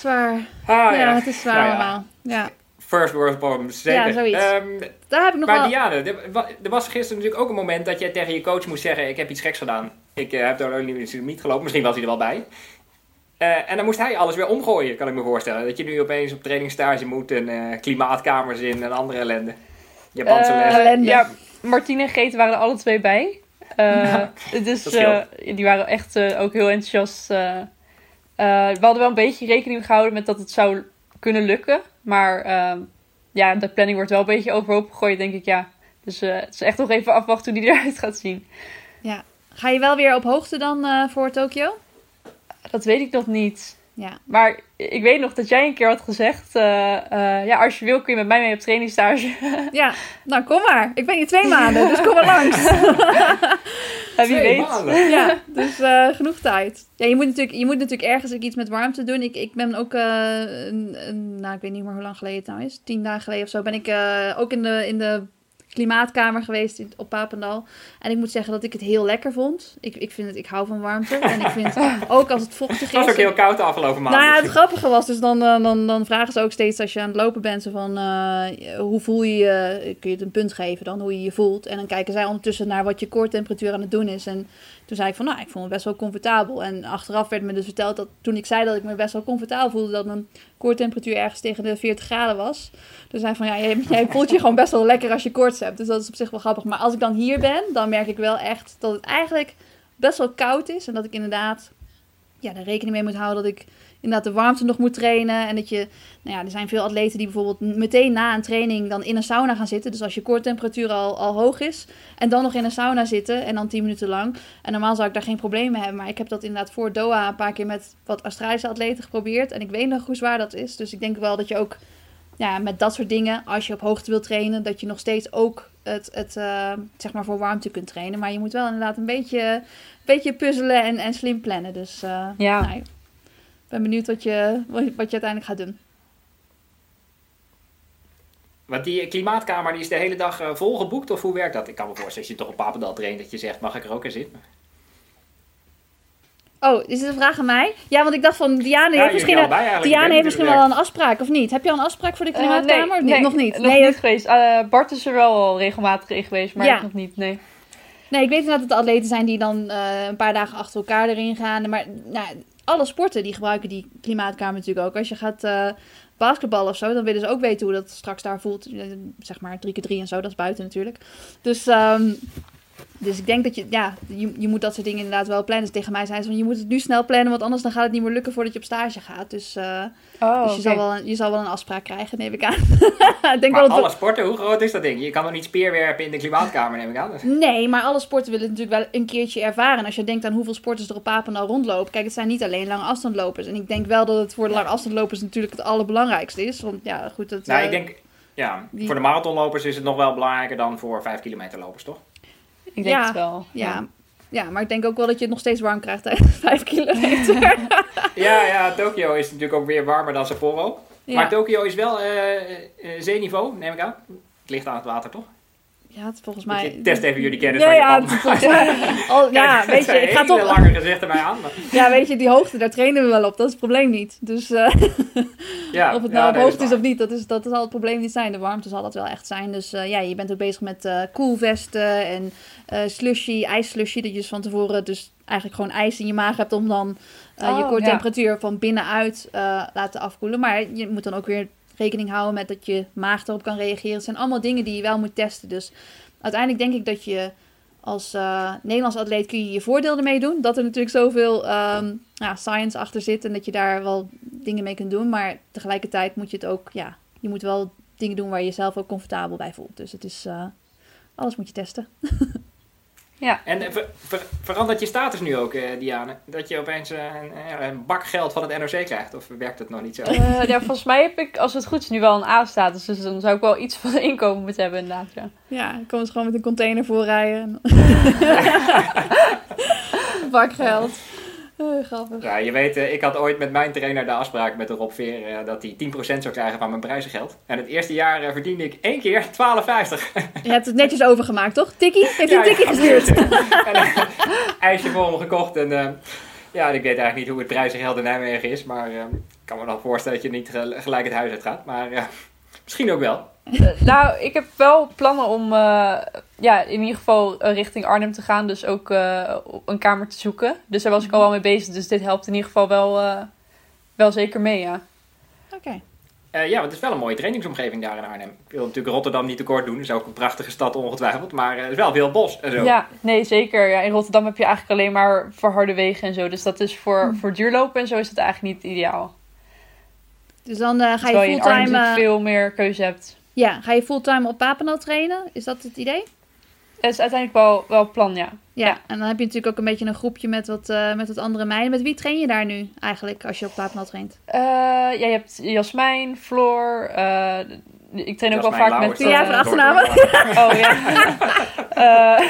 Zwaar. Ah, ja, het is zwaar Nou ja. allemaal. Ja. First world problems, zeker. Ja, zoiets. Ehm, Daar heb ik nog maar wel... Diane, er, wa- er was gisteren natuurlijk ook een moment dat jij tegen je coach moest zeggen: Ik heb iets geks gedaan. Ik eh, heb door de niet gelopen. Misschien was hij er wel bij. Eh, en dan moest hij alles weer omgooien, kan ik me voorstellen. Dat je nu opeens op trainingsstage moet en eh, klimaatkamers in en andere ellende. Japanse les. Ellende. Ja, Martine en Geet waren er alle twee bij. Eh, dus dat eh, die waren echt ook heel enthousiast. we hadden wel een beetje rekening gehouden met dat het zou kunnen lukken. Maar eh, ja, de planning wordt wel een beetje overhoop gegooid, denk ik, ja. Dus eh, het is echt nog even afwachten hoe die eruit gaat zien. Ga je wel weer op hoogte dan eh, voor Tokio? Dat weet ik nog niet. Ja. Maar ik weet nog dat jij een keer had gezegd... eh, eh, ja, als je wil kun je met mij mee op trainingsstage. Ja, nou kom maar. Ik ben hier twee maanden, dus kom maar langs. En wie weet. maanden. ja, dus eh, genoeg tijd. Ja, je moet natuurlijk, je moet natuurlijk ergens ook iets met warmte doen. Ik, ik ben ook, een, een- nou ik weet niet meer hoe lang geleden het nou is. Tien dagen geleden of zo ben ik ook in de, in de klimaatkamer geweest in- op Papendal. En ik moet zeggen dat ik het heel lekker vond. Ik, ik, vind het, ik hou van warmte. En ik vind ook als het vochtig Het was is. ook heel koud de afgelopen maanden. Nou ja, het grappige was dus dan, eh, dan, dan vragen ze ook steeds als je aan het lopen bent zo van eh, hoe voel je je, kun je het een punt geven dan, hoe je je voelt. En dan kijken zij ondertussen naar wat je koortemperatuur aan het doen is. En toen zei ik van nou, ik vond me best wel comfortabel. En achteraf werd me dus verteld dat toen ik zei dat ik me best wel comfortabel voelde, dat mijn koortemperatuur ergens tegen de 40 graden was. Dus zei van ja, jij, jij voelt je gewoon best wel lekker als je koorts hebt. Dus dat is op zich wel grappig. Maar als ik dan hier ben, dan merk ik wel echt dat het eigenlijk best wel koud is. En dat ik inderdaad ja, er rekening mee moet houden dat ik inderdaad de warmte nog moet trainen. En dat je, nou ja, er zijn veel atleten die bijvoorbeeld meteen na een training dan in een sauna gaan zitten. Dus als je koortemperatuur al, al hoog is en dan nog in een sauna zitten en dan 10 minuten lang. En normaal zou ik daar geen probleem mee hebben. Maar ik heb dat inderdaad voor Doha een paar keer met wat Australische atleten geprobeerd. En ik weet nog hoe zwaar dat is. Dus ik denk wel dat je ook ja, met dat soort dingen, als je op hoogte wilt trainen, dat je nog steeds ook het, het eh, zeg maar voor warmte kunt trainen. Maar je moet wel inderdaad een beetje, beetje puzzelen en, en slim plannen. Dus eh, Ja. nou, ben benieuwd wat je, wat, je- uiteindelijk gaat doen. Want die klimaatkamer die is de hele dag eh, vol geboekt, of hoe werkt dat? Ik kan me voorstellen, als je toch op Papendal traint, dat je zegt, mag ik er ook in zitten? Oh, is dit een vraag aan mij? Ja, want ik dacht van Diane heeft misschien, Diane heeft misschien wel het een afspraak, of niet? Heb je al een afspraak voor de Eh, klimaatkamer? nee, nee, nog niet. Nog nee, niet geweest. Eh, Bart is er wel al regelmatig in geweest, maar Ja. ik nog niet. Nee. Nee, ik weet inderdaad dat er atleten zijn die dan eh, een paar dagen achter elkaar erin gaan. Maar nou, alle sporten die gebruiken die klimaatkamer natuurlijk ook. Als je gaat eh basketballen of zo, dan willen ze ook weten hoe dat straks daar voelt. Eh, Zeg maar 3 keer 3 en zo, dat is buiten natuurlijk. Dus, ehm, dus ik denk dat je, ja, je, je moet dat soort dingen inderdaad wel plannen. Dus tegen mij zijn ze van, je moet het nu snel plannen, want anders dan gaat het niet meer lukken voordat je op stage gaat. Dus, eh, Oh, dus je, zal wel een, je zal wel een afspraak krijgen, neem ik aan. ik denk Maar wel dat alle sporten, hoe groot is dat ding? Je kan nog niet speerwerpen in de klimaatkamer, neem ik aan. Dus- Nee, maar alle sporten willen het natuurlijk wel een keertje ervaren. En als je denkt aan hoeveel sporters er op Papendal rondlopen. Kijk, het zijn niet alleen lange afstandlopers. En ik denk wel dat het voor de lange afstandlopers natuurlijk het allerbelangrijkste is. Want ja, goed, dat... Nou, eh, ik denk, ja, die- voor de marathonlopers is het nog wel belangrijker dan voor 5 kilometer lopers, toch? Ik denk Ja. het wel. ja, ja, maar ik denk ook wel dat je het nog steeds warm krijgt tijdens 5 kilometer. Ja, ja, Tokio is natuurlijk ook weer warmer dan Sapporo. ja. Maar Tokio is wel eh, eh, zeeniveau, neem ik aan. Het ligt aan het water, toch? Ja, het volgens Ik mij... test even jullie kennis Ja, van ja, Japan. het is volgens mij... al- ja, weet je, ik ga hele toch... lange gezichten mij aan. maar- Ja, weet je, die hoogte, daar trainen we wel op. Dat is het probleem niet. Dus eh, Ja, of het ja, nou op nee, hoogte is of niet, dat, is, dat zal het probleem niet zijn. De warmte zal dat wel echt zijn. Dus eh, ja, je bent ook bezig met eh koelvesten en eh slushy, ijsslushy. Dat je dus van tevoren dus eigenlijk gewoon ijs in je maag hebt om dan eh, je Oh, koortemperatuur van binnenuit eh, laten afkoelen. Maar je moet dan ook weer rekening houden met dat je maag erop kan reageren. Het zijn allemaal dingen die je wel moet testen. Dus uiteindelijk denk ik dat je als eh Nederlands atleet kun je je voordeel ermee doen. Dat er natuurlijk zoveel ehm, ja, science achter zit en dat je daar wel dingen mee kunt doen. Maar tegelijkertijd moet je het ook, ja, je moet wel dingen doen waar je jezelf ook comfortabel bij voelt. Dus het is, eh, alles moet je testen. Ja. En ver- ver- verandert je status nu ook, eh, Diane? Dat je opeens eh, een, eh, een bak geld van het NOC krijgt? Of werkt het nog niet zo? Eh, ja, volgens mij heb ik, als het goed is, nu wel een A-status. Dus dan zou ik wel iets van inkomen moeten hebben, inderdaad. Ja. Ja, dan komen ze gewoon met een container voorrijden. Bakgeld. Eh, grappig. Ja, je weet, eh, ik had ooit met mijn trainer de afspraak met de Rob Veer eh, dat hij 10% zou krijgen van mijn prijzengeld. En het eerste jaar verdiende ik één keer 12,50. Je hebt het netjes overgemaakt, toch? Tikkie? Heeft je Ja, een tikkie ja, gestuurd? en, eh, ijsje voor hem gekocht. En ja, ik weet eigenlijk niet hoe het prijzengeld in Nijmegen is. Maar ik kan me nog voorstellen dat je niet gel- gelijk het huis uit gaat. Maar misschien ook wel. Eh, nou, ik heb wel plannen om eh, ja, in ieder geval eh, richting Arnhem te gaan. Dus ook eh, een kamer te zoeken. Dus daar was ik al wel mee bezig. Dus dit helpt in ieder geval wel, eh, wel zeker mee, ja. Oké. Eh, ja, want het is wel een mooie trainingsomgeving daar in Arnhem. Ik wil natuurlijk Rotterdam niet tekort doen. Het is ook een prachtige stad ongetwijfeld. Maar eh, er is wel veel bos en zo. Ja, nee, zeker. Ja, in Rotterdam heb je eigenlijk alleen maar verharde wegen en zo. Dus dat is voor, voor duurlopen en zo is het eigenlijk niet ideaal. Dus dan ga je je in Arnhem fulltime, veel meer keuze hebt. Ja, ga je fulltime op Papendal trainen? Is dat het idee? Dat is uiteindelijk wel, wel het plan, ja. Ja, Ja. en dan heb je natuurlijk ook een beetje een groepje met wat, eh, met wat andere meiden. Met wie train je daar nu eigenlijk als je op Papendal traint? Eh, ja, je hebt Jasmijn, Floor. eh, ik train ook wel vaak Lauwers, met... Kun jij even achternamen? Oh ja. Eh,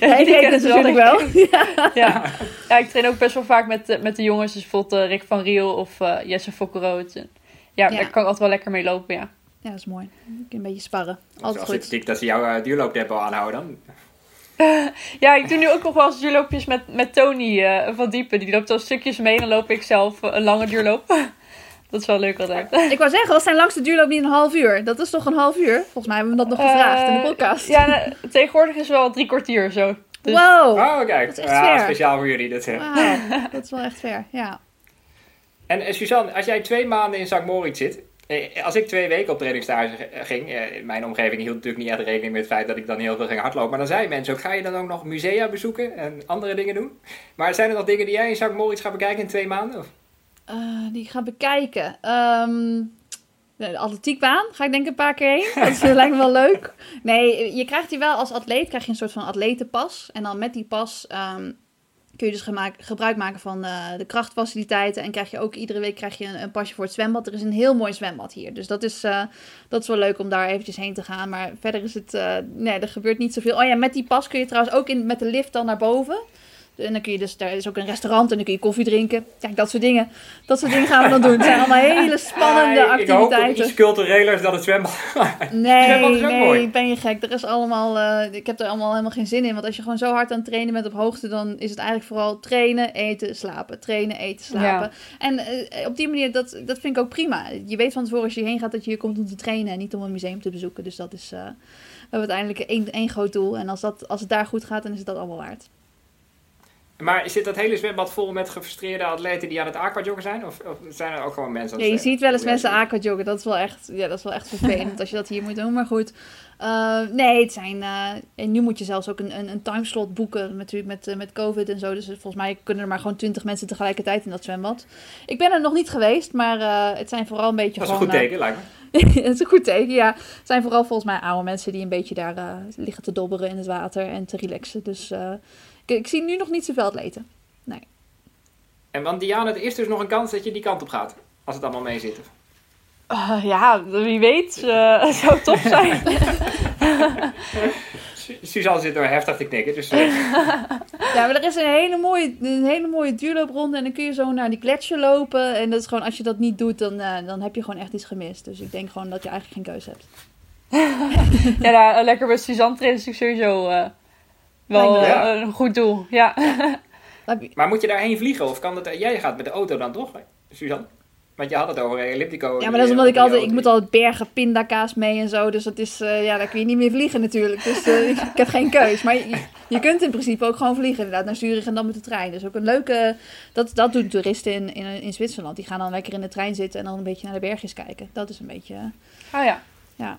Ja, ik die kennen ze wel, natuurlijk wel. Ja. ja, ik train ook best wel vaak met, met de jongens. Dus bijvoorbeeld Rick van Riel of eh, Jesse Ja, Ja. daar kan ik altijd wel lekker mee lopen, ja. Ja, dat is mooi. Je een beetje sparren. Wel goed. sympathiek dat ze jouw uh, duurlooptempo aanhouden dan. Ja, ik doe nu ook nog wel eens duurloopjes met, met Tony eh, van Diepen. Die loopt al stukjes mee en dan loop ik zelf eh, een lange duurloop. Dat is wel leuk altijd. Ik wou zeggen, was zijn langste duurloop niet een half uur? Dat is toch een half uur? Volgens mij hebben we dat nog gevraagd in de Eh, podcast. Ja, nou, tegenwoordig is het wel drie kwartier zo. Dus, Wow! Oh, kijk. dat is echt ja, speciaal voor jullie. Dat, eh. Dat is wel echt fair. Ja. En eh, Suzanne, als jij twee maanden in St. Moritz zit. Eh, Als ik twee weken op trainingsstage g- ging, eh, in mijn omgeving hield natuurlijk niet echt rekening met het feit dat ik dan heel veel ging hardlopen. Maar dan zeiden mensen ook, ga je dan ook nog musea bezoeken en andere dingen doen? Maar zijn er nog dingen die jij in St. Moritz gaat bekijken in twee maanden? Of? Eh, die ik ga bekijken. Ehm, de atletiekbaan ga ik denk een paar keer heen. Dat eh, lijkt me wel leuk. Nee, je krijgt hier wel als atleet krijg je een soort van atletenpas. En dan met die pas ehm, kun je dus gebruik maken van eh, de krachtfaciliteiten. En krijg je ook iedere week krijg je een, een pasje voor het zwembad. Er is een heel mooi zwembad hier. Dus dat is, eh, dat is wel leuk om daar eventjes heen te gaan. Maar verder is het, eh, nee, er gebeurt niet zoveel. Oh ja, met die pas kun je trouwens ook in, met de lift dan naar boven. En dan kun je dus, daar is ook een restaurant en dan kun je koffie drinken. Kijk, dat soort dingen. Dat soort dingen gaan we dan doen. Het zijn allemaal hele spannende Ah, ik- Ik hoop op activiteiten. iets culturelers dan het zwembad. Nee, zwembad nee, mooi. ben je gek. Er is allemaal, eh, ik heb er allemaal helemaal geen zin in. Want als je gewoon zo hard aan het trainen bent op hoogte, dan is het eigenlijk vooral trainen, eten, slapen. Trainen, eten, slapen. En eh, op die manier, dat, dat vind ik ook prima. Je weet van tevoren als je heen gaat dat je hier komt om te trainen en niet om een museum te bezoeken. Dus dat is, eh, we hebben uiteindelijk één, één groot doel. En als, dat, als het daar goed gaat, dan is het dat allemaal waard. Maar zit dat hele zwembad vol met gefrustreerde atleten die aan het aquajoggen zijn? Of, of zijn er ook gewoon mensen aan Ja, het je zwemmen? ziet wel eens Ja, mensen aquajoggen. Dat is wel echt, ja, dat is wel echt vervelend als je dat hier moet doen. Maar goed. Eh, nee, het zijn... eh, en nu moet je zelfs ook een, een, een timeslot boeken. Natuurlijk met, eh, met covid en zo. Dus volgens mij kunnen er maar gewoon twintig mensen tegelijkertijd in dat zwembad. Ik ben er nog niet geweest. Maar het zijn vooral een beetje Dat is een goed teken, lijkt me. het is een goed teken, ja. Het zijn vooral volgens mij oude mensen die een beetje daar liggen te dobberen in het water. En te relaxen. Dus ik, ik zie nu nog niet zoveel atleten. En want Diana, er is dus nog een kans dat je die kant op gaat. Als het allemaal mee zit. Eh, ja, wie weet. eh, het zou tof zijn. Su- Suzanne zit er heftig te knikken. Dus eh, Ja, maar er is een hele mooie, een hele mooie duurloopronde. En dan kun je zo naar die gletsjer lopen. En dat is gewoon, als je dat niet doet, dan, eh, dan heb je gewoon echt iets gemist. Dus ik denk gewoon dat je eigenlijk geen keuze hebt. ja, nou, lekker bij Suzanne trainen is natuurlijk sowieso eh, wel eh, een goed doel. Ja. Maar moet je daarheen vliegen? Of kan dat... Jij gaat met de auto dan toch, Suzanne? Want je had het over eh, Elliptico. Ja, maar dat is omdat ik die altijd, ik moet altijd bergen pindakaas mee en zo. Dus dat is, eh, ja, daar kun je niet meer vliegen natuurlijk. Dus eh, ik, ik heb geen keus. Maar je, je kunt in principe ook gewoon vliegen inderdaad naar Zurich en dan met de trein. Dus ook een leuke, dat, dat doen toeristen in, in, in Zwitserland. Die gaan dan lekker in de trein zitten en dan een beetje naar de bergjes kijken. Dat is een beetje, eh, Oh ja.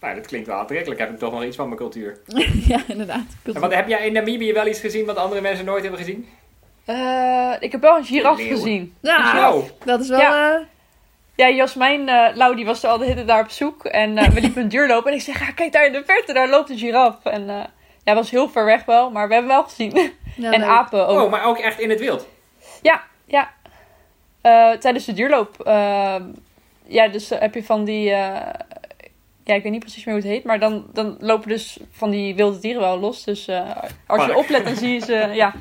Nou, dat klinkt wel aantrekkelijk. Heb ik toch nog iets van mijn cultuur. ja inderdaad. En wat, heb jij in Namibië wel iets gezien wat andere mensen nooit hebben gezien? Eh, ik heb wel een giraf gezien. Ja, Oh, dat is wel... Ja. eh, Ja, Jasmijn eh Lau, die was er al de hele tijd daar op zoek. En eh, we liepen een duurloop. En ik zeg, ja, kijk daar in de verte, daar loopt een giraf. En eh, Ja, was heel ver weg wel, maar we hebben wel gezien. Ja, en leuk. apen ook. Oh, maar ook echt in het wild. Ja, ja. Eh, tijdens de duurloop. eh, ja, dus heb je van die... ja, ik weet niet precies meer hoe het heet. Maar dan, dan lopen dus van die wilde dieren wel los. Dus eh, als je oplet, dan zie je ze... ja.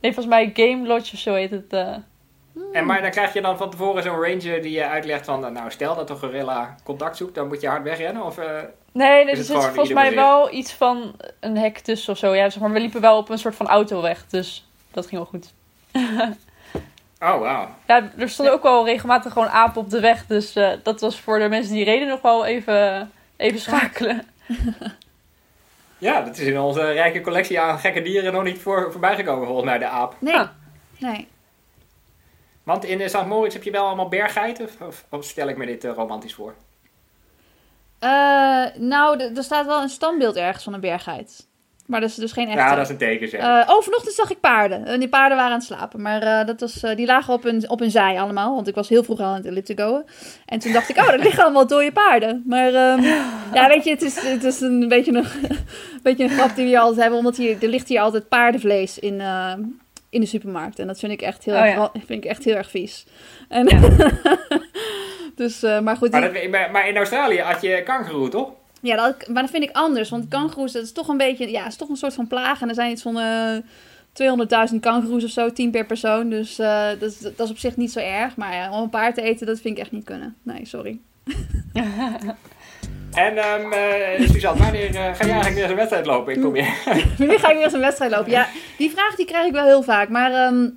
Nee, volgens mij Game Lodge of zo heet het. eh. En maar dan krijg je dan van tevoren zo'n ranger die je uitlegt van... eh, Nou, stel dat een gorilla contact zoekt, dan moet je hard wegrennen. Of, Nee, er het zit volgens mij wel iets van een hek tussen of zo. Ja, zeg maar, we liepen wel op een soort van autoweg. Dus dat ging wel goed. oh, wauw. Ja, er stonden ook wel regelmatig gewoon apen op de weg. Dus eh, dat was voor de mensen die reden nog wel even, even schakelen. Ja, dat is in onze rijke collectie aan gekke dieren nog niet voor, voorbij gekomen volgens mij, de aap. Nee, Ah. nee. Want in eh, St. Moritz heb je wel allemaal berggeiten? Of, of, of stel ik me dit eh, romantisch voor? Eh, nou, er staat wel een standbeeld ergens van een berggeit. Maar dat is dus geen echte. Ja, dat is een teken zeg. Eh, oh, vanochtend zag ik paarden. En die paarden waren aan het slapen. Maar eh, dat was, eh, die lagen op een, op een zij allemaal. Want ik was heel vroeg al aan het ellipticoen. En toen dacht ik, oh, er liggen allemaal dode paarden. Maar ehm, ja, weet je, het is, het is een, beetje een, een beetje een grap die we altijd hebben. Omdat hier, er ligt hier altijd paardenvlees in, eh, in de supermarkt. En dat vind ik echt heel, Oh, erg, ja. vind ik echt heel erg vies. En, dus, eh, maar goed, dat, maar in Australië had je kangeroe, toch? Ja, dat, maar dat vind ik anders. Want kangoeroes, dat is toch een beetje, ja, is toch een soort van plaag. En er zijn iets van eh 200.000 kangoeroes of zo, 10 per persoon. Dus eh, dat, is, dat is op zich niet zo erg. Maar ja, om een paard te eten, dat vind ik echt niet kunnen. Nee, sorry. En ehm eh, Suzanne, wanneer eh, ga je eigenlijk weer eens een wedstrijd lopen? Ik kom je. Wanneer ga ik weer eens een wedstrijd lopen? Ja, die vraag die krijg ik wel heel vaak. Maar ehm,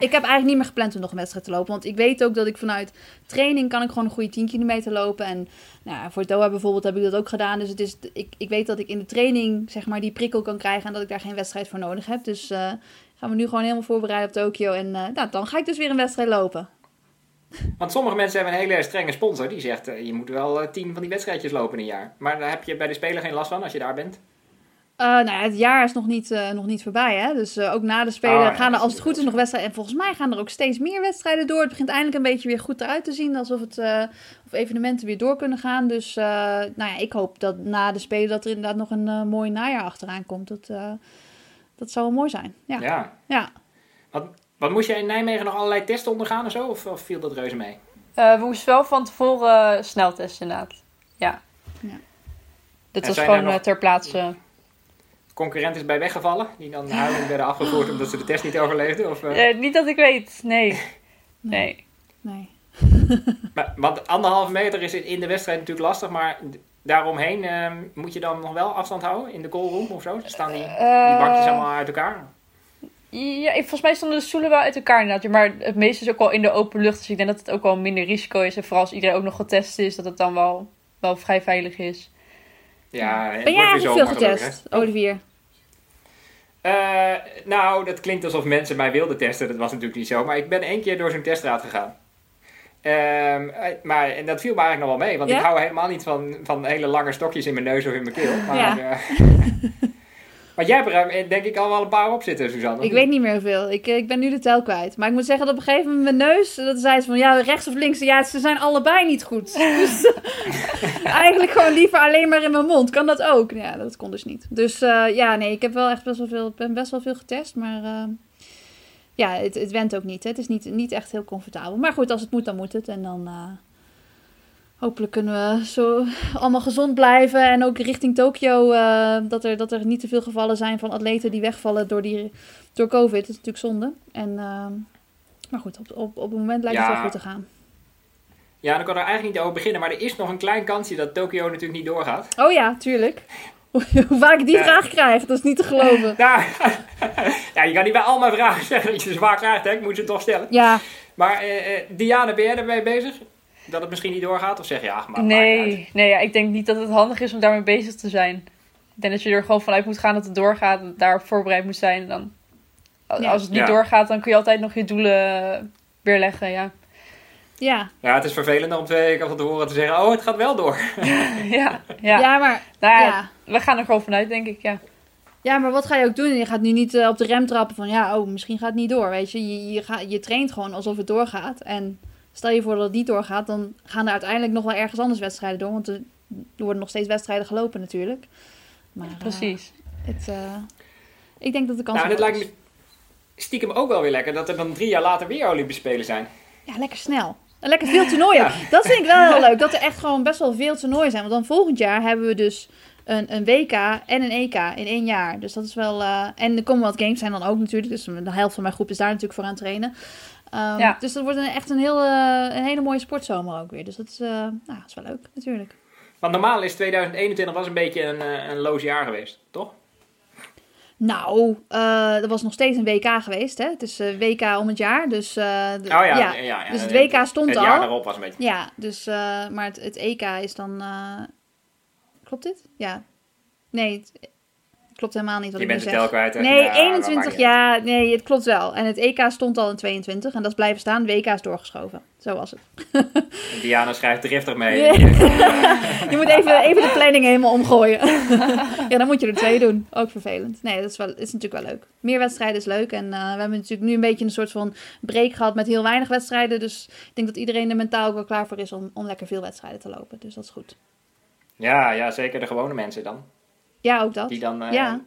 ik heb eigenlijk niet meer gepland om nog een wedstrijd te lopen. Want ik weet ook dat ik vanuit training kan ik gewoon een goede 10 kilometer lopen. En nou, voor Doha bijvoorbeeld heb ik dat ook gedaan. Dus het is, ik, ik weet dat ik in de training zeg maar die prikkel kan krijgen. En dat ik daar geen wedstrijd voor nodig heb. Dus eh, gaan we nu gewoon helemaal voorbereiden op Tokio. En eh, nou, dan ga ik dus weer een wedstrijd lopen. Want sommige mensen hebben een hele strenge sponsor. Die zegt, eh, je moet wel tien van die wedstrijdjes lopen in een jaar. Maar daar heb je bij de Spelen geen last van als je daar bent. Eh, nou ja, het jaar is nog niet, eh, nog niet voorbij. Hè? Dus eh, ook na de Spelen Oh, ja, gaan er, als het goed is, nog wedstrijden. En volgens mij gaan er ook steeds meer wedstrijden door. Het begint eindelijk een beetje weer goed eruit te zien. Alsof het, eh, of evenementen weer door kunnen gaan. Dus eh, nou ja, ik hoop dat na de Spelen dat er inderdaad nog een mooi najaar achteraan komt. Dat, eh, dat zou wel mooi zijn. Ja. ja. Ja. Wat moest je in Nijmegen nog allerlei testen ondergaan of zo? Of, of viel dat reuze mee? Eh, we moesten wel van tevoren uh, sneltesten inderdaad. Ja. Ja. Dat En was gewoon nog- ter plaatse. Concurrent is bij weggevallen, die dan huilend werden afgevoerd omdat ze de test niet overleefden? Of, eh? Eh, niet dat ik weet, nee. Nee. Nee. Maar, want anderhalve meter is in de wedstrijd natuurlijk lastig, maar daaromheen ehm, moet je dan nog wel afstand houden in de callroom of zo? Staan die, die Eh, bankjes allemaal uit elkaar? Ja, ik- volgens mij stonden de stoelen wel uit elkaar inderdaad. Maar het meeste is ook wel in de open lucht. Dus ik denk dat het ook wel minder risico is. En vooral als iedereen ook nog getest is, dat het dan wel, wel vrij veilig is. Ja, Ben jij wordt weer eigenlijk veel getest, Olivier? Eh, nou, dat klinkt alsof mensen mij wilden testen. Dat was natuurlijk niet zo. Maar ik ben één keer door zo'n testraad gegaan. Ehm, eh, maar en dat viel me eigenlijk nog wel mee. Want Ja? ik hou helemaal niet van, van hele lange stokjes in mijn neus of in mijn keel. Maar, Ja. eh, maar jij hebt er eh, denk ik al wel een paar op zitten, Suzanne. Ik weet niet meer hoeveel. Ik, eh, ik ben nu de tel kwijt. Maar ik moet zeggen dat op een gegeven moment mijn neus... Dat zei ze van, ja, rechts of links. Ja, ze zijn allebei niet goed. Dus eigenlijk gewoon liever alleen maar in mijn mond. Kan dat ook? Ja, dat kon dus niet. Dus eh, ja, nee, ik heb wel echt best wel veel, ben best wel veel getest. Maar eh, ja, het, het went ook niet. Hè. Het is niet, niet echt heel comfortabel. Maar goed, als het moet, dan moet het. En dan... eh, Hopelijk kunnen we zo allemaal gezond blijven. En ook richting Tokio. eh, dat, er, dat er niet te veel gevallen zijn van atleten die wegvallen door, die, door COVID. Dat is natuurlijk zonde. En, ehm, maar goed, op, op, op het moment lijkt het wel goed te gaan. Ja, dan kan er eigenlijk niet over beginnen. Maar er is nog een klein kansje dat Tokio natuurlijk niet doorgaat. Oh ja, tuurlijk. Hoe vaak ik die Ja. vraag krijg, dat is niet te geloven. Nou, ja, je kan niet bij al mijn vragen zeggen dat je ze zwaar krijgt. Hè? Ik moet ze toch stellen. Ja, Maar eh, eh, Diane, ben jij ermee bezig? Dat het misschien niet doorgaat? Of zeg je, ja, maar nee, nee ja, ik denk niet dat het handig is om daarmee bezig te zijn. Ik denk dat je er gewoon vanuit moet gaan dat het doorgaat. Dat daarop voorbereid moet zijn. En dan, als Ja. het niet Ja. doorgaat, dan kun je altijd nog je doelen weerleggen. Ja, ja. Ja, het is vervelender om twee weken van tevoren te zeggen, oh, het gaat wel door. ja, Ja, ja. maar, Nou ja, we gaan er gewoon vanuit, denk ik. Ja. ja, maar wat ga je ook doen? Je gaat nu niet eh, op de rem trappen van ja, oh, misschien gaat het niet door. Weet je, je, je, gaat, je traint gewoon alsof het doorgaat. En stel je voor dat het niet doorgaat, dan gaan er uiteindelijk nog wel ergens anders wedstrijden door. Want er, worden nog steeds wedstrijden gelopen natuurlijk. Maar, eh, Precies. het, eh, ik denk dat de kans Nou, en het lijkt me stiekem ook wel weer lekker dat er dan drie jaar later weer Olympische Spelen zijn. Ja, lekker snel. En lekker veel toernooien. Ja. Dat vind ik wel heel leuk. Dat er echt gewoon best wel veel toernooien zijn. Want dan volgend jaar hebben we dus een, een WK en een EK in één jaar. Dus dat is wel... eh, en de Commonwealth Games zijn dan ook natuurlijk. Dus de helft van mijn groep is daar natuurlijk voor aan het trainen. Ehm, Ja. Dus dat wordt een, echt een, heel, een hele mooie sportzomer ook weer. Dus dat is, eh, nou, dat is wel leuk natuurlijk. Want normaal is 2021 was een beetje een, eh, een loos jaar geweest, toch? Nou, eh er was nog steeds een WK geweest. Hè? Het is WK om het jaar. Dus, Oh ja, ja. dus het WK stond het al. jaar daarop was een beetje. Ja, dus, maar het, het EK is dan. klopt dit? Ja. Nee, het klopt helemaal niet wat Je ik bent zeg. kwijt. Nee, Ja, maar maakt 21 niet uit. jaar. Nee, het klopt wel. En het EK stond al in 22 en dat is blijven staan. WK is doorgeschoven. Zo was het. Diana schrijft driftig mee. Ja. Je moet even, even de planning helemaal omgooien. ja, dan moet je er twee doen. Ook vervelend. Nee, dat is, wel, is natuurlijk wel leuk. Meer wedstrijden is leuk. En eh, we hebben natuurlijk nu een beetje een soort van break gehad met heel weinig wedstrijden. Dus ik denk dat iedereen er mentaal ook wel klaar voor is om, om lekker veel wedstrijden te lopen. Dus dat is goed. Ja, ja, zeker de gewone mensen dan. Ja, ook dat. Die dan, eh, Ja.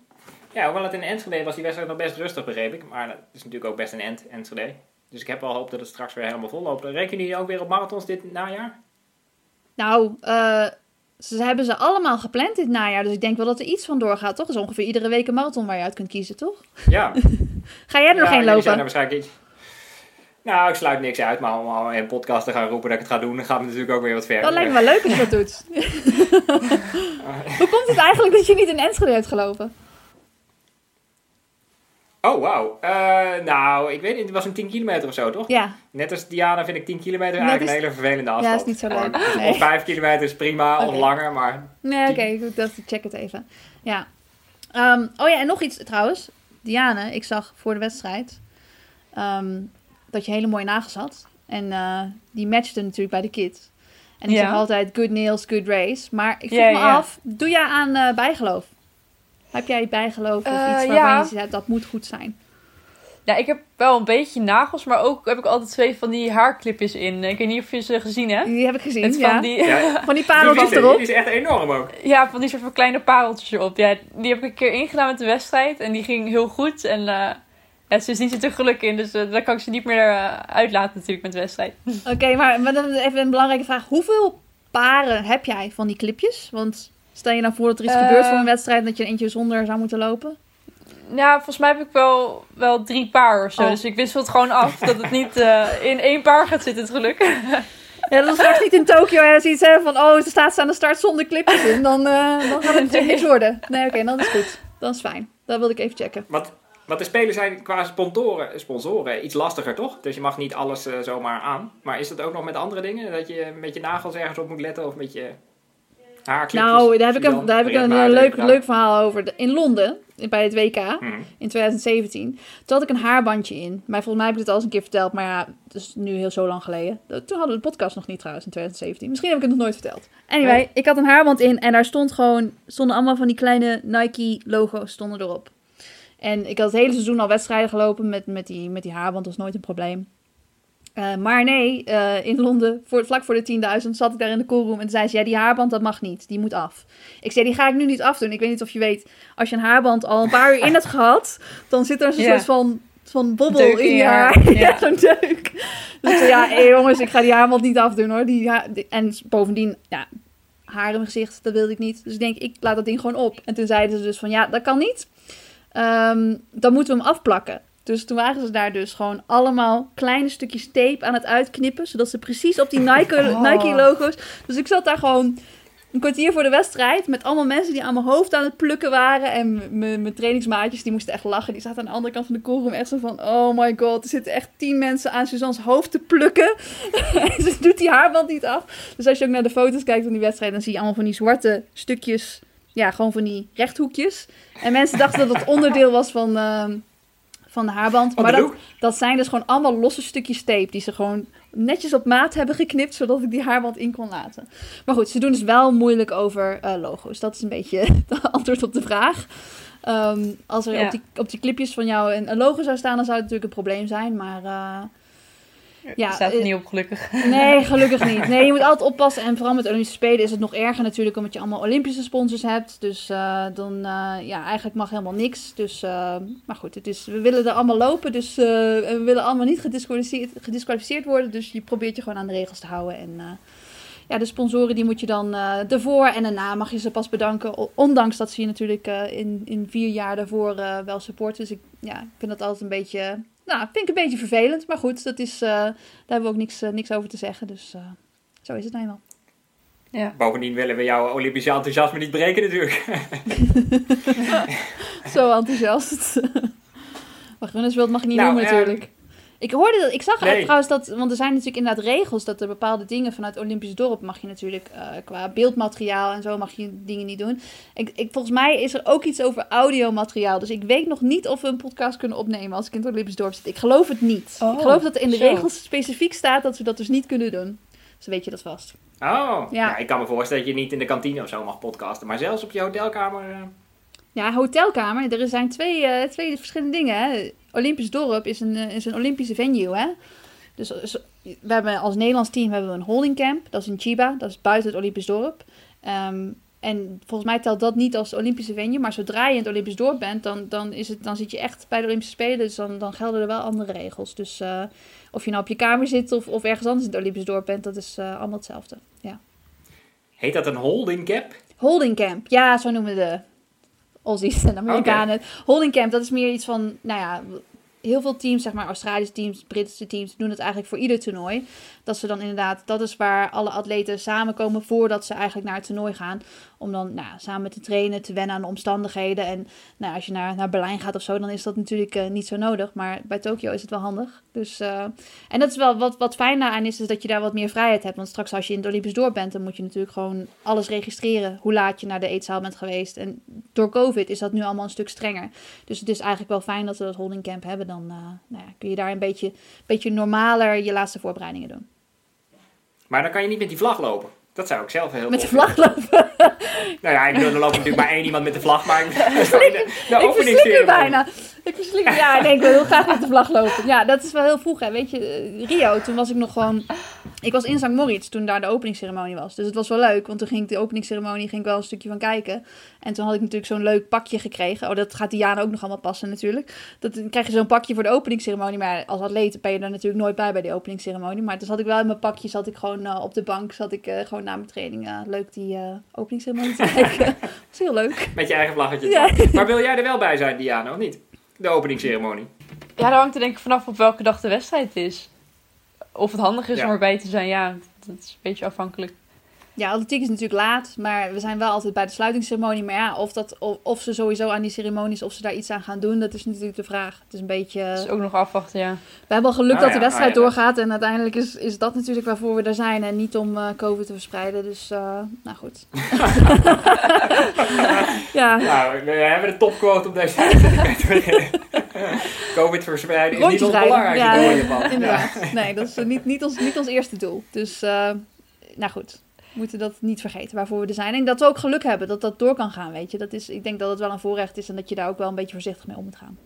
ja, hoewel het in Enschede was die wedstrijd nog best rustig, begreep ik. Maar het is natuurlijk ook best een end, Enschede. Dus ik heb wel hoop dat het straks weer helemaal vol loopt. Rekenen jullie ook weer op marathons dit najaar? Nou, eh, ze hebben ze allemaal gepland dit najaar. Dus ik denk wel dat er iets van doorgaat, toch? Er is ongeveer iedere week een marathon waar je uit kunt kiezen, toch? Ja. Ga jij er nog geen jullie zijn er lopen? waarschijnlijk iets. Nou, ik sluit niks uit, maar om al in een podcast te gaan roepen dat ik het ga doen, dan gaat het natuurlijk ook weer wat verder. Dat lijkt me wel leuk als je dat doet. Hoe komt het eigenlijk dat je niet in Enschede hebt gelopen? Oh, wauw. Eh, nou, ik weet niet, het was een 10 kilometer of zo, toch? Ja, Net als Diana vind ik 10 kilometer Net eigenlijk is- een hele vervelende Ja, afstand. is niet zo leuk. Nee. Of 5 kilometer is prima, of langer, maar... nee, oké, goed, dat check het even. Ja. Ehm, oh ja, en nog iets trouwens. Diane, ik zag voor de wedstrijd ehm, dat je hele mooie nagels had. En eh, die matchte natuurlijk bij de kids. En ik Ja. zeg altijd good nails, good race. Maar ik vroeg Ja, me ja. af, doe jij aan eh, bijgeloof? Heb jij bijgeloof of Eh, iets waarvan ja. je zegt dat moet goed zijn? Ja, ik heb wel een beetje nagels, maar ook heb ik altijd twee van die haarclipjes in. Ik weet niet of je ze gezien hebt. Die heb ik gezien, Met ja. van die, Ja, Van die pareltjes is, erop. die is echt enorm ook. ja, van die soort van kleine pareltjes erop. Ja, die heb ik een keer ingedaan met de wedstrijd en die ging heel goed. En eh ja, sindsdien zit er geluk in, dus eh, dan kan ik ze niet meer eh, uitlaten natuurlijk met de wedstrijd. Oké, maar, even een belangrijke vraag. Hoeveel paren heb jij van die clipjes? Want stel je nou voor dat er iets Eh. gebeurt voor een wedstrijd... en dat je er eentje zonder zou moeten lopen? Ja, volgens mij heb ik wel, wel drie paar of zo. Oh. Dus ik wissel het gewoon af dat het niet eh, in één paar gaat zitten, het geluk. Ja, dat is straks niet in Tokio je iets hebt van... oh, ze staat ze aan de start zonder clipjes in. Dan, eh, dan gaat het natuurlijk niks worden. Nee, oké, dan is goed. Dan is fijn. Dat wilde ik even checken. Want, want de spelen zijn qua sponsoren, sponsoren iets lastiger, toch? Dus je mag niet alles eh, zomaar aan. Maar is dat ook nog met andere dingen? Dat je met je nagels ergens op moet letten of met je haarklipjes? Nou, daar heb ik een, daar heb ik een leuk, leuk verhaal over. In Londen, bij het WK... gedaan. Hm. in 2017. Toen had ik een haarbandje in. Maar volgens mij heb ik dit al eens een keer verteld. Maar ja, het is nu heel zo lang geleden. Toen hadden we de podcast nog niet trouwens in 2017. Misschien heb ik het nog nooit verteld. Anyway, Nee. ik had een haarband in. En daar stond gewoon, stonden allemaal van die kleine Nike logo's stonden erop. En ik had het hele seizoen al wedstrijden gelopen met, met, die, met die haarband. Dat was nooit een probleem. Eh, maar nee, eh, in Londen, voor, vlak voor de 10.000, zat ik daar in de coolroom. En toen zei ze, ja, die haarband, dat mag niet. Die moet af. Ik zei, die ga ik nu niet afdoen. Ik weet niet of je weet, als je een haarband al een paar uur in hebt gehad, dan zit er Ja. soort van, van bobbel Deuk in je haar. Ja, Ja. zo'n deuk. Dus ik zei, ja, hé, jongens, ik ga die haarband niet afdoen hoor. Die- en bovendien, ja, haar in mijn gezicht, dat wilde ik niet. Dus ik denk, ik laat dat ding gewoon op. En toen zeiden ze dus van, ja, dat kan niet. Ehm, dan moeten we hem afplakken. Dus toen waren ze daar dus gewoon allemaal kleine stukjes tape aan het uitknippen. Zodat ze precies op die Nike, Oh. Nike. Dus ik zat daar gewoon een kwartier voor de wedstrijd. Met allemaal mensen die aan mijn hoofd aan het plukken waren. En mijn trainingsmaatjes die moesten echt lachen. Die zaten aan de andere kant van de koolroom echt zo van... Oh my god, er zitten echt tien mensen aan Suzanne's hoofd te plukken. en ze doet die haarband niet af. Dus als je ook naar de foto's kijkt van die wedstrijd... dan zie je allemaal van die zwarte stukjes... Ja, gewoon van die rechthoekjes. En mensen dachten dat het onderdeel was van, ehm, van de haarband. Van Maar de dat, dat zijn dus gewoon allemaal losse stukjes tape die ze gewoon netjes op maat hebben geknipt, zodat ik die haarband in kon laten. Maar goed, ze doen dus wel moeilijk over eh, logo's. Dat is een beetje het antwoord op de vraag. Ehm, als er Ja. op, die, op die clipjes van jou een, een logo zou staan, dan zou het natuurlijk een probleem zijn. Maar eh, Ja, staat er eh, niet op, gelukkig. Nee, gelukkig niet. Nee, je moet altijd oppassen. En vooral met Olympische Spelen is het nog erger natuurlijk, omdat je allemaal Olympische sponsors hebt. Dus eh, dan, eh, ja, eigenlijk mag helemaal niks. Dus, maar goed, het is, we willen er allemaal lopen. Dus we willen allemaal niet gedisqualificeerd, gedisqualificeerd worden. Dus je probeert je gewoon aan de regels te houden. En ja, de sponsoren die moet je dan eh ervoor en daarna mag je ze pas bedanken. Ondanks dat ze je natuurlijk eh, in, in vier jaar daarvoor eh, wel supporten. Dus ik ja, ik vind dat altijd een beetje... Nou, vind ik een beetje vervelend. Maar goed, dat is, eh, daar hebben we ook niks, niks over te zeggen. Dus eh, zo is het nou eenmaal. Ja. Bovendien willen we jouw Olympische enthousiasme niet breken natuurlijk. Zo enthousiast. Wat Gunners wilt mag je niet Nou, noemen ehm, natuurlijk. Ik hoorde dat, ik zag Nee. trouwens dat, want er zijn natuurlijk inderdaad regels dat er bepaalde dingen vanuit Olympisch dorp mag je natuurlijk eh, qua beeldmateriaal en zo mag je dingen niet doen. Ik, ik, volgens mij is er ook iets over audiomateriaal, dus ik weet nog niet of we een podcast kunnen opnemen als ik in het Olympisch dorp zit. Ik geloof het niet. Oh, ik geloof dat er in de zo. regels specifiek staat dat we dat dus niet kunnen doen. Dus weet je dat vast. Oh, ja. Ja. ik kan me voorstellen dat je niet in de kantine of zo mag podcasten. Maar zelfs op je hotelkamer... eh, Ja, hotelkamer. Er zijn twee, eh, twee verschillende dingen. Hè. Olympisch dorp is een, eh, is een Olympische venue. Hè? Dus eh, we hebben als Nederlands team hebben we een holding camp. Dat is in Chiba. Dat is buiten het Olympisch dorp. Ehm, en volgens mij telt dat niet als Olympische venue. Maar zodra je in het Olympisch dorp bent, dan, dan, is het, dan zit je echt bij de Olympische Spelen. Dus dan, dan gelden er wel andere regels. Dus of je nou op je kamer zit of, of ergens anders in het Olympisch dorp bent, dat is allemaal hetzelfde. Ja. heet dat een holding cap? Holding camp, ja, zo noemen de Aussies en Amerikanen. Holding camp, dat is meer iets van, nou ja, heel veel teams, zeg maar Australische teams, Britse teams, doen het eigenlijk voor ieder toernooi. Dat ze dan inderdaad, dat is waar alle atleten samenkomen voordat ze eigenlijk naar het toernooi gaan. Om dan nou, samen te trainen, te wennen aan de omstandigheden. En nou, als je naar, naar Berlijn gaat of zo, dan is dat natuurlijk eh, niet zo nodig. Maar bij Tokio is het wel handig. Dus, eh, en dat is wel wat, wat fijn daaraan is, is dat je daar wat meer vrijheid hebt. Want straks als je in het Olympisch dorp bent, dan moet je natuurlijk gewoon alles registreren. Hoe laat je naar de eetzaal bent geweest. En door COVID is dat nu allemaal een stuk strenger. Dus het is eigenlijk wel fijn dat we dat holding camp hebben. Dan eh, nou ja, kun je daar een beetje, beetje normaler je laatste voorbereidingen doen. Maar dan kan je niet met die vlag lopen. Dat zou ik zelf heel Met de vlag lopen. Nou ja, ik bedoel, er loopt natuurlijk maar één iemand met de vlag, maar... de, de ik verslik je bijna. Ik verslik je. Ja, nee, ik wil heel graag met de vlag lopen. Ja, dat is wel heel vroeg, hè. Weet je, eh, Rio, toen was ik nog gewoon... Ik was in St. Moritz toen daar de openingsceremonie was. Dus het was wel leuk, want toen ging ik de openingsceremonie ging ik wel een stukje van kijken. En toen had ik natuurlijk zo'n leuk pakje gekregen. Oh, dat gaat Diana ook nog allemaal passen natuurlijk. Dat, dan krijg je zo'n pakje voor de openingsceremonie. Maar als atleet ben je er natuurlijk nooit bij bij die openingsceremonie. Maar toen zat ik wel in mijn pakje, zat ik gewoon eh, op de bank, zat ik eh, gewoon na mijn training leuk die openingsceremonie te kijken. dat was heel leuk. Met je eigen vlaggetje. Ja. Maar wil jij er wel bij zijn, Diana, of niet? De openingsceremonie. Ja, daar hangt er denk ik vanaf op welke dag de wedstrijd is. Of het handig is Ja. om erbij te zijn, ja, dat is een beetje afhankelijk. Ja, atletiek is natuurlijk laat, maar we zijn wel altijd bij de sluitingsceremonie. Maar ja, of, dat, of, of ze sowieso aan die ceremonies, of ze daar iets aan gaan doen, dat is natuurlijk de vraag. Het is een beetje... Dat is ook nog afwachten, ja. We hebben al geluk Ah, dat de wedstrijd ja. doorgaat en uiteindelijk is, is dat natuurlijk waarvoor we er zijn en niet om eh, COVID te verspreiden. Dus, eh, nou goed. ja, Nou, we hebben de topquote op deze. Covid verspreiden is niet ons belangrijkste Ja, doel in inderdaad. Nee, dat is niet, niet, ons, niet ons eerste doel. Dus, eh, nou goed. We moeten dat niet vergeten waarvoor we er zijn. En dat we ook geluk hebben dat dat door kan gaan, weet je. Dat is, ik denk dat het wel een voorrecht is en dat je daar ook wel een beetje voorzichtig mee om moet gaan.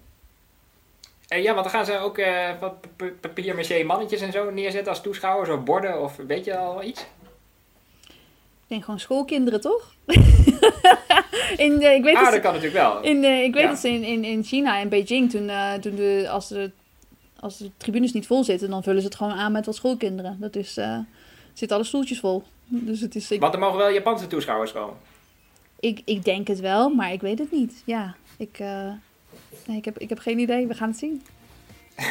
Eh, ja, want dan gaan ze ook eh, wat papier mannetjes en zo neerzetten als toeschouwers of borden of weet je al iets? Ik denk gewoon schoolkinderen, toch? in, de, ik weet ah, dat dat kan natuurlijk wel. In, eh, ik weet Ja. dat ze in, in, in China en Beijing, toen, eh, toen de, als, de, als de tribunes niet vol zitten, dan vullen ze het gewoon aan met wat schoolkinderen. Dat is, eh zitten alle stoeltjes vol. Dus het is, ik, Want er mogen wel Japanse toeschouwers komen. ik, ik denk het wel, maar ik weet het niet. Ja, ik, eh, nee, ik, heb, ik heb geen idee. We gaan het zien.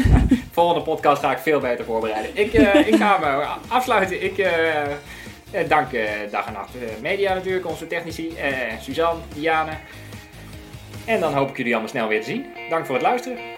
Volgende podcast ga ik veel beter voorbereiden. Ik, eh, ik ga me afsluiten. Ik eh, dank Dag en Nacht Media natuurlijk, onze technici, Suzanne, Diane. En dan hoop ik jullie allemaal snel weer te zien. Dank voor het luisteren.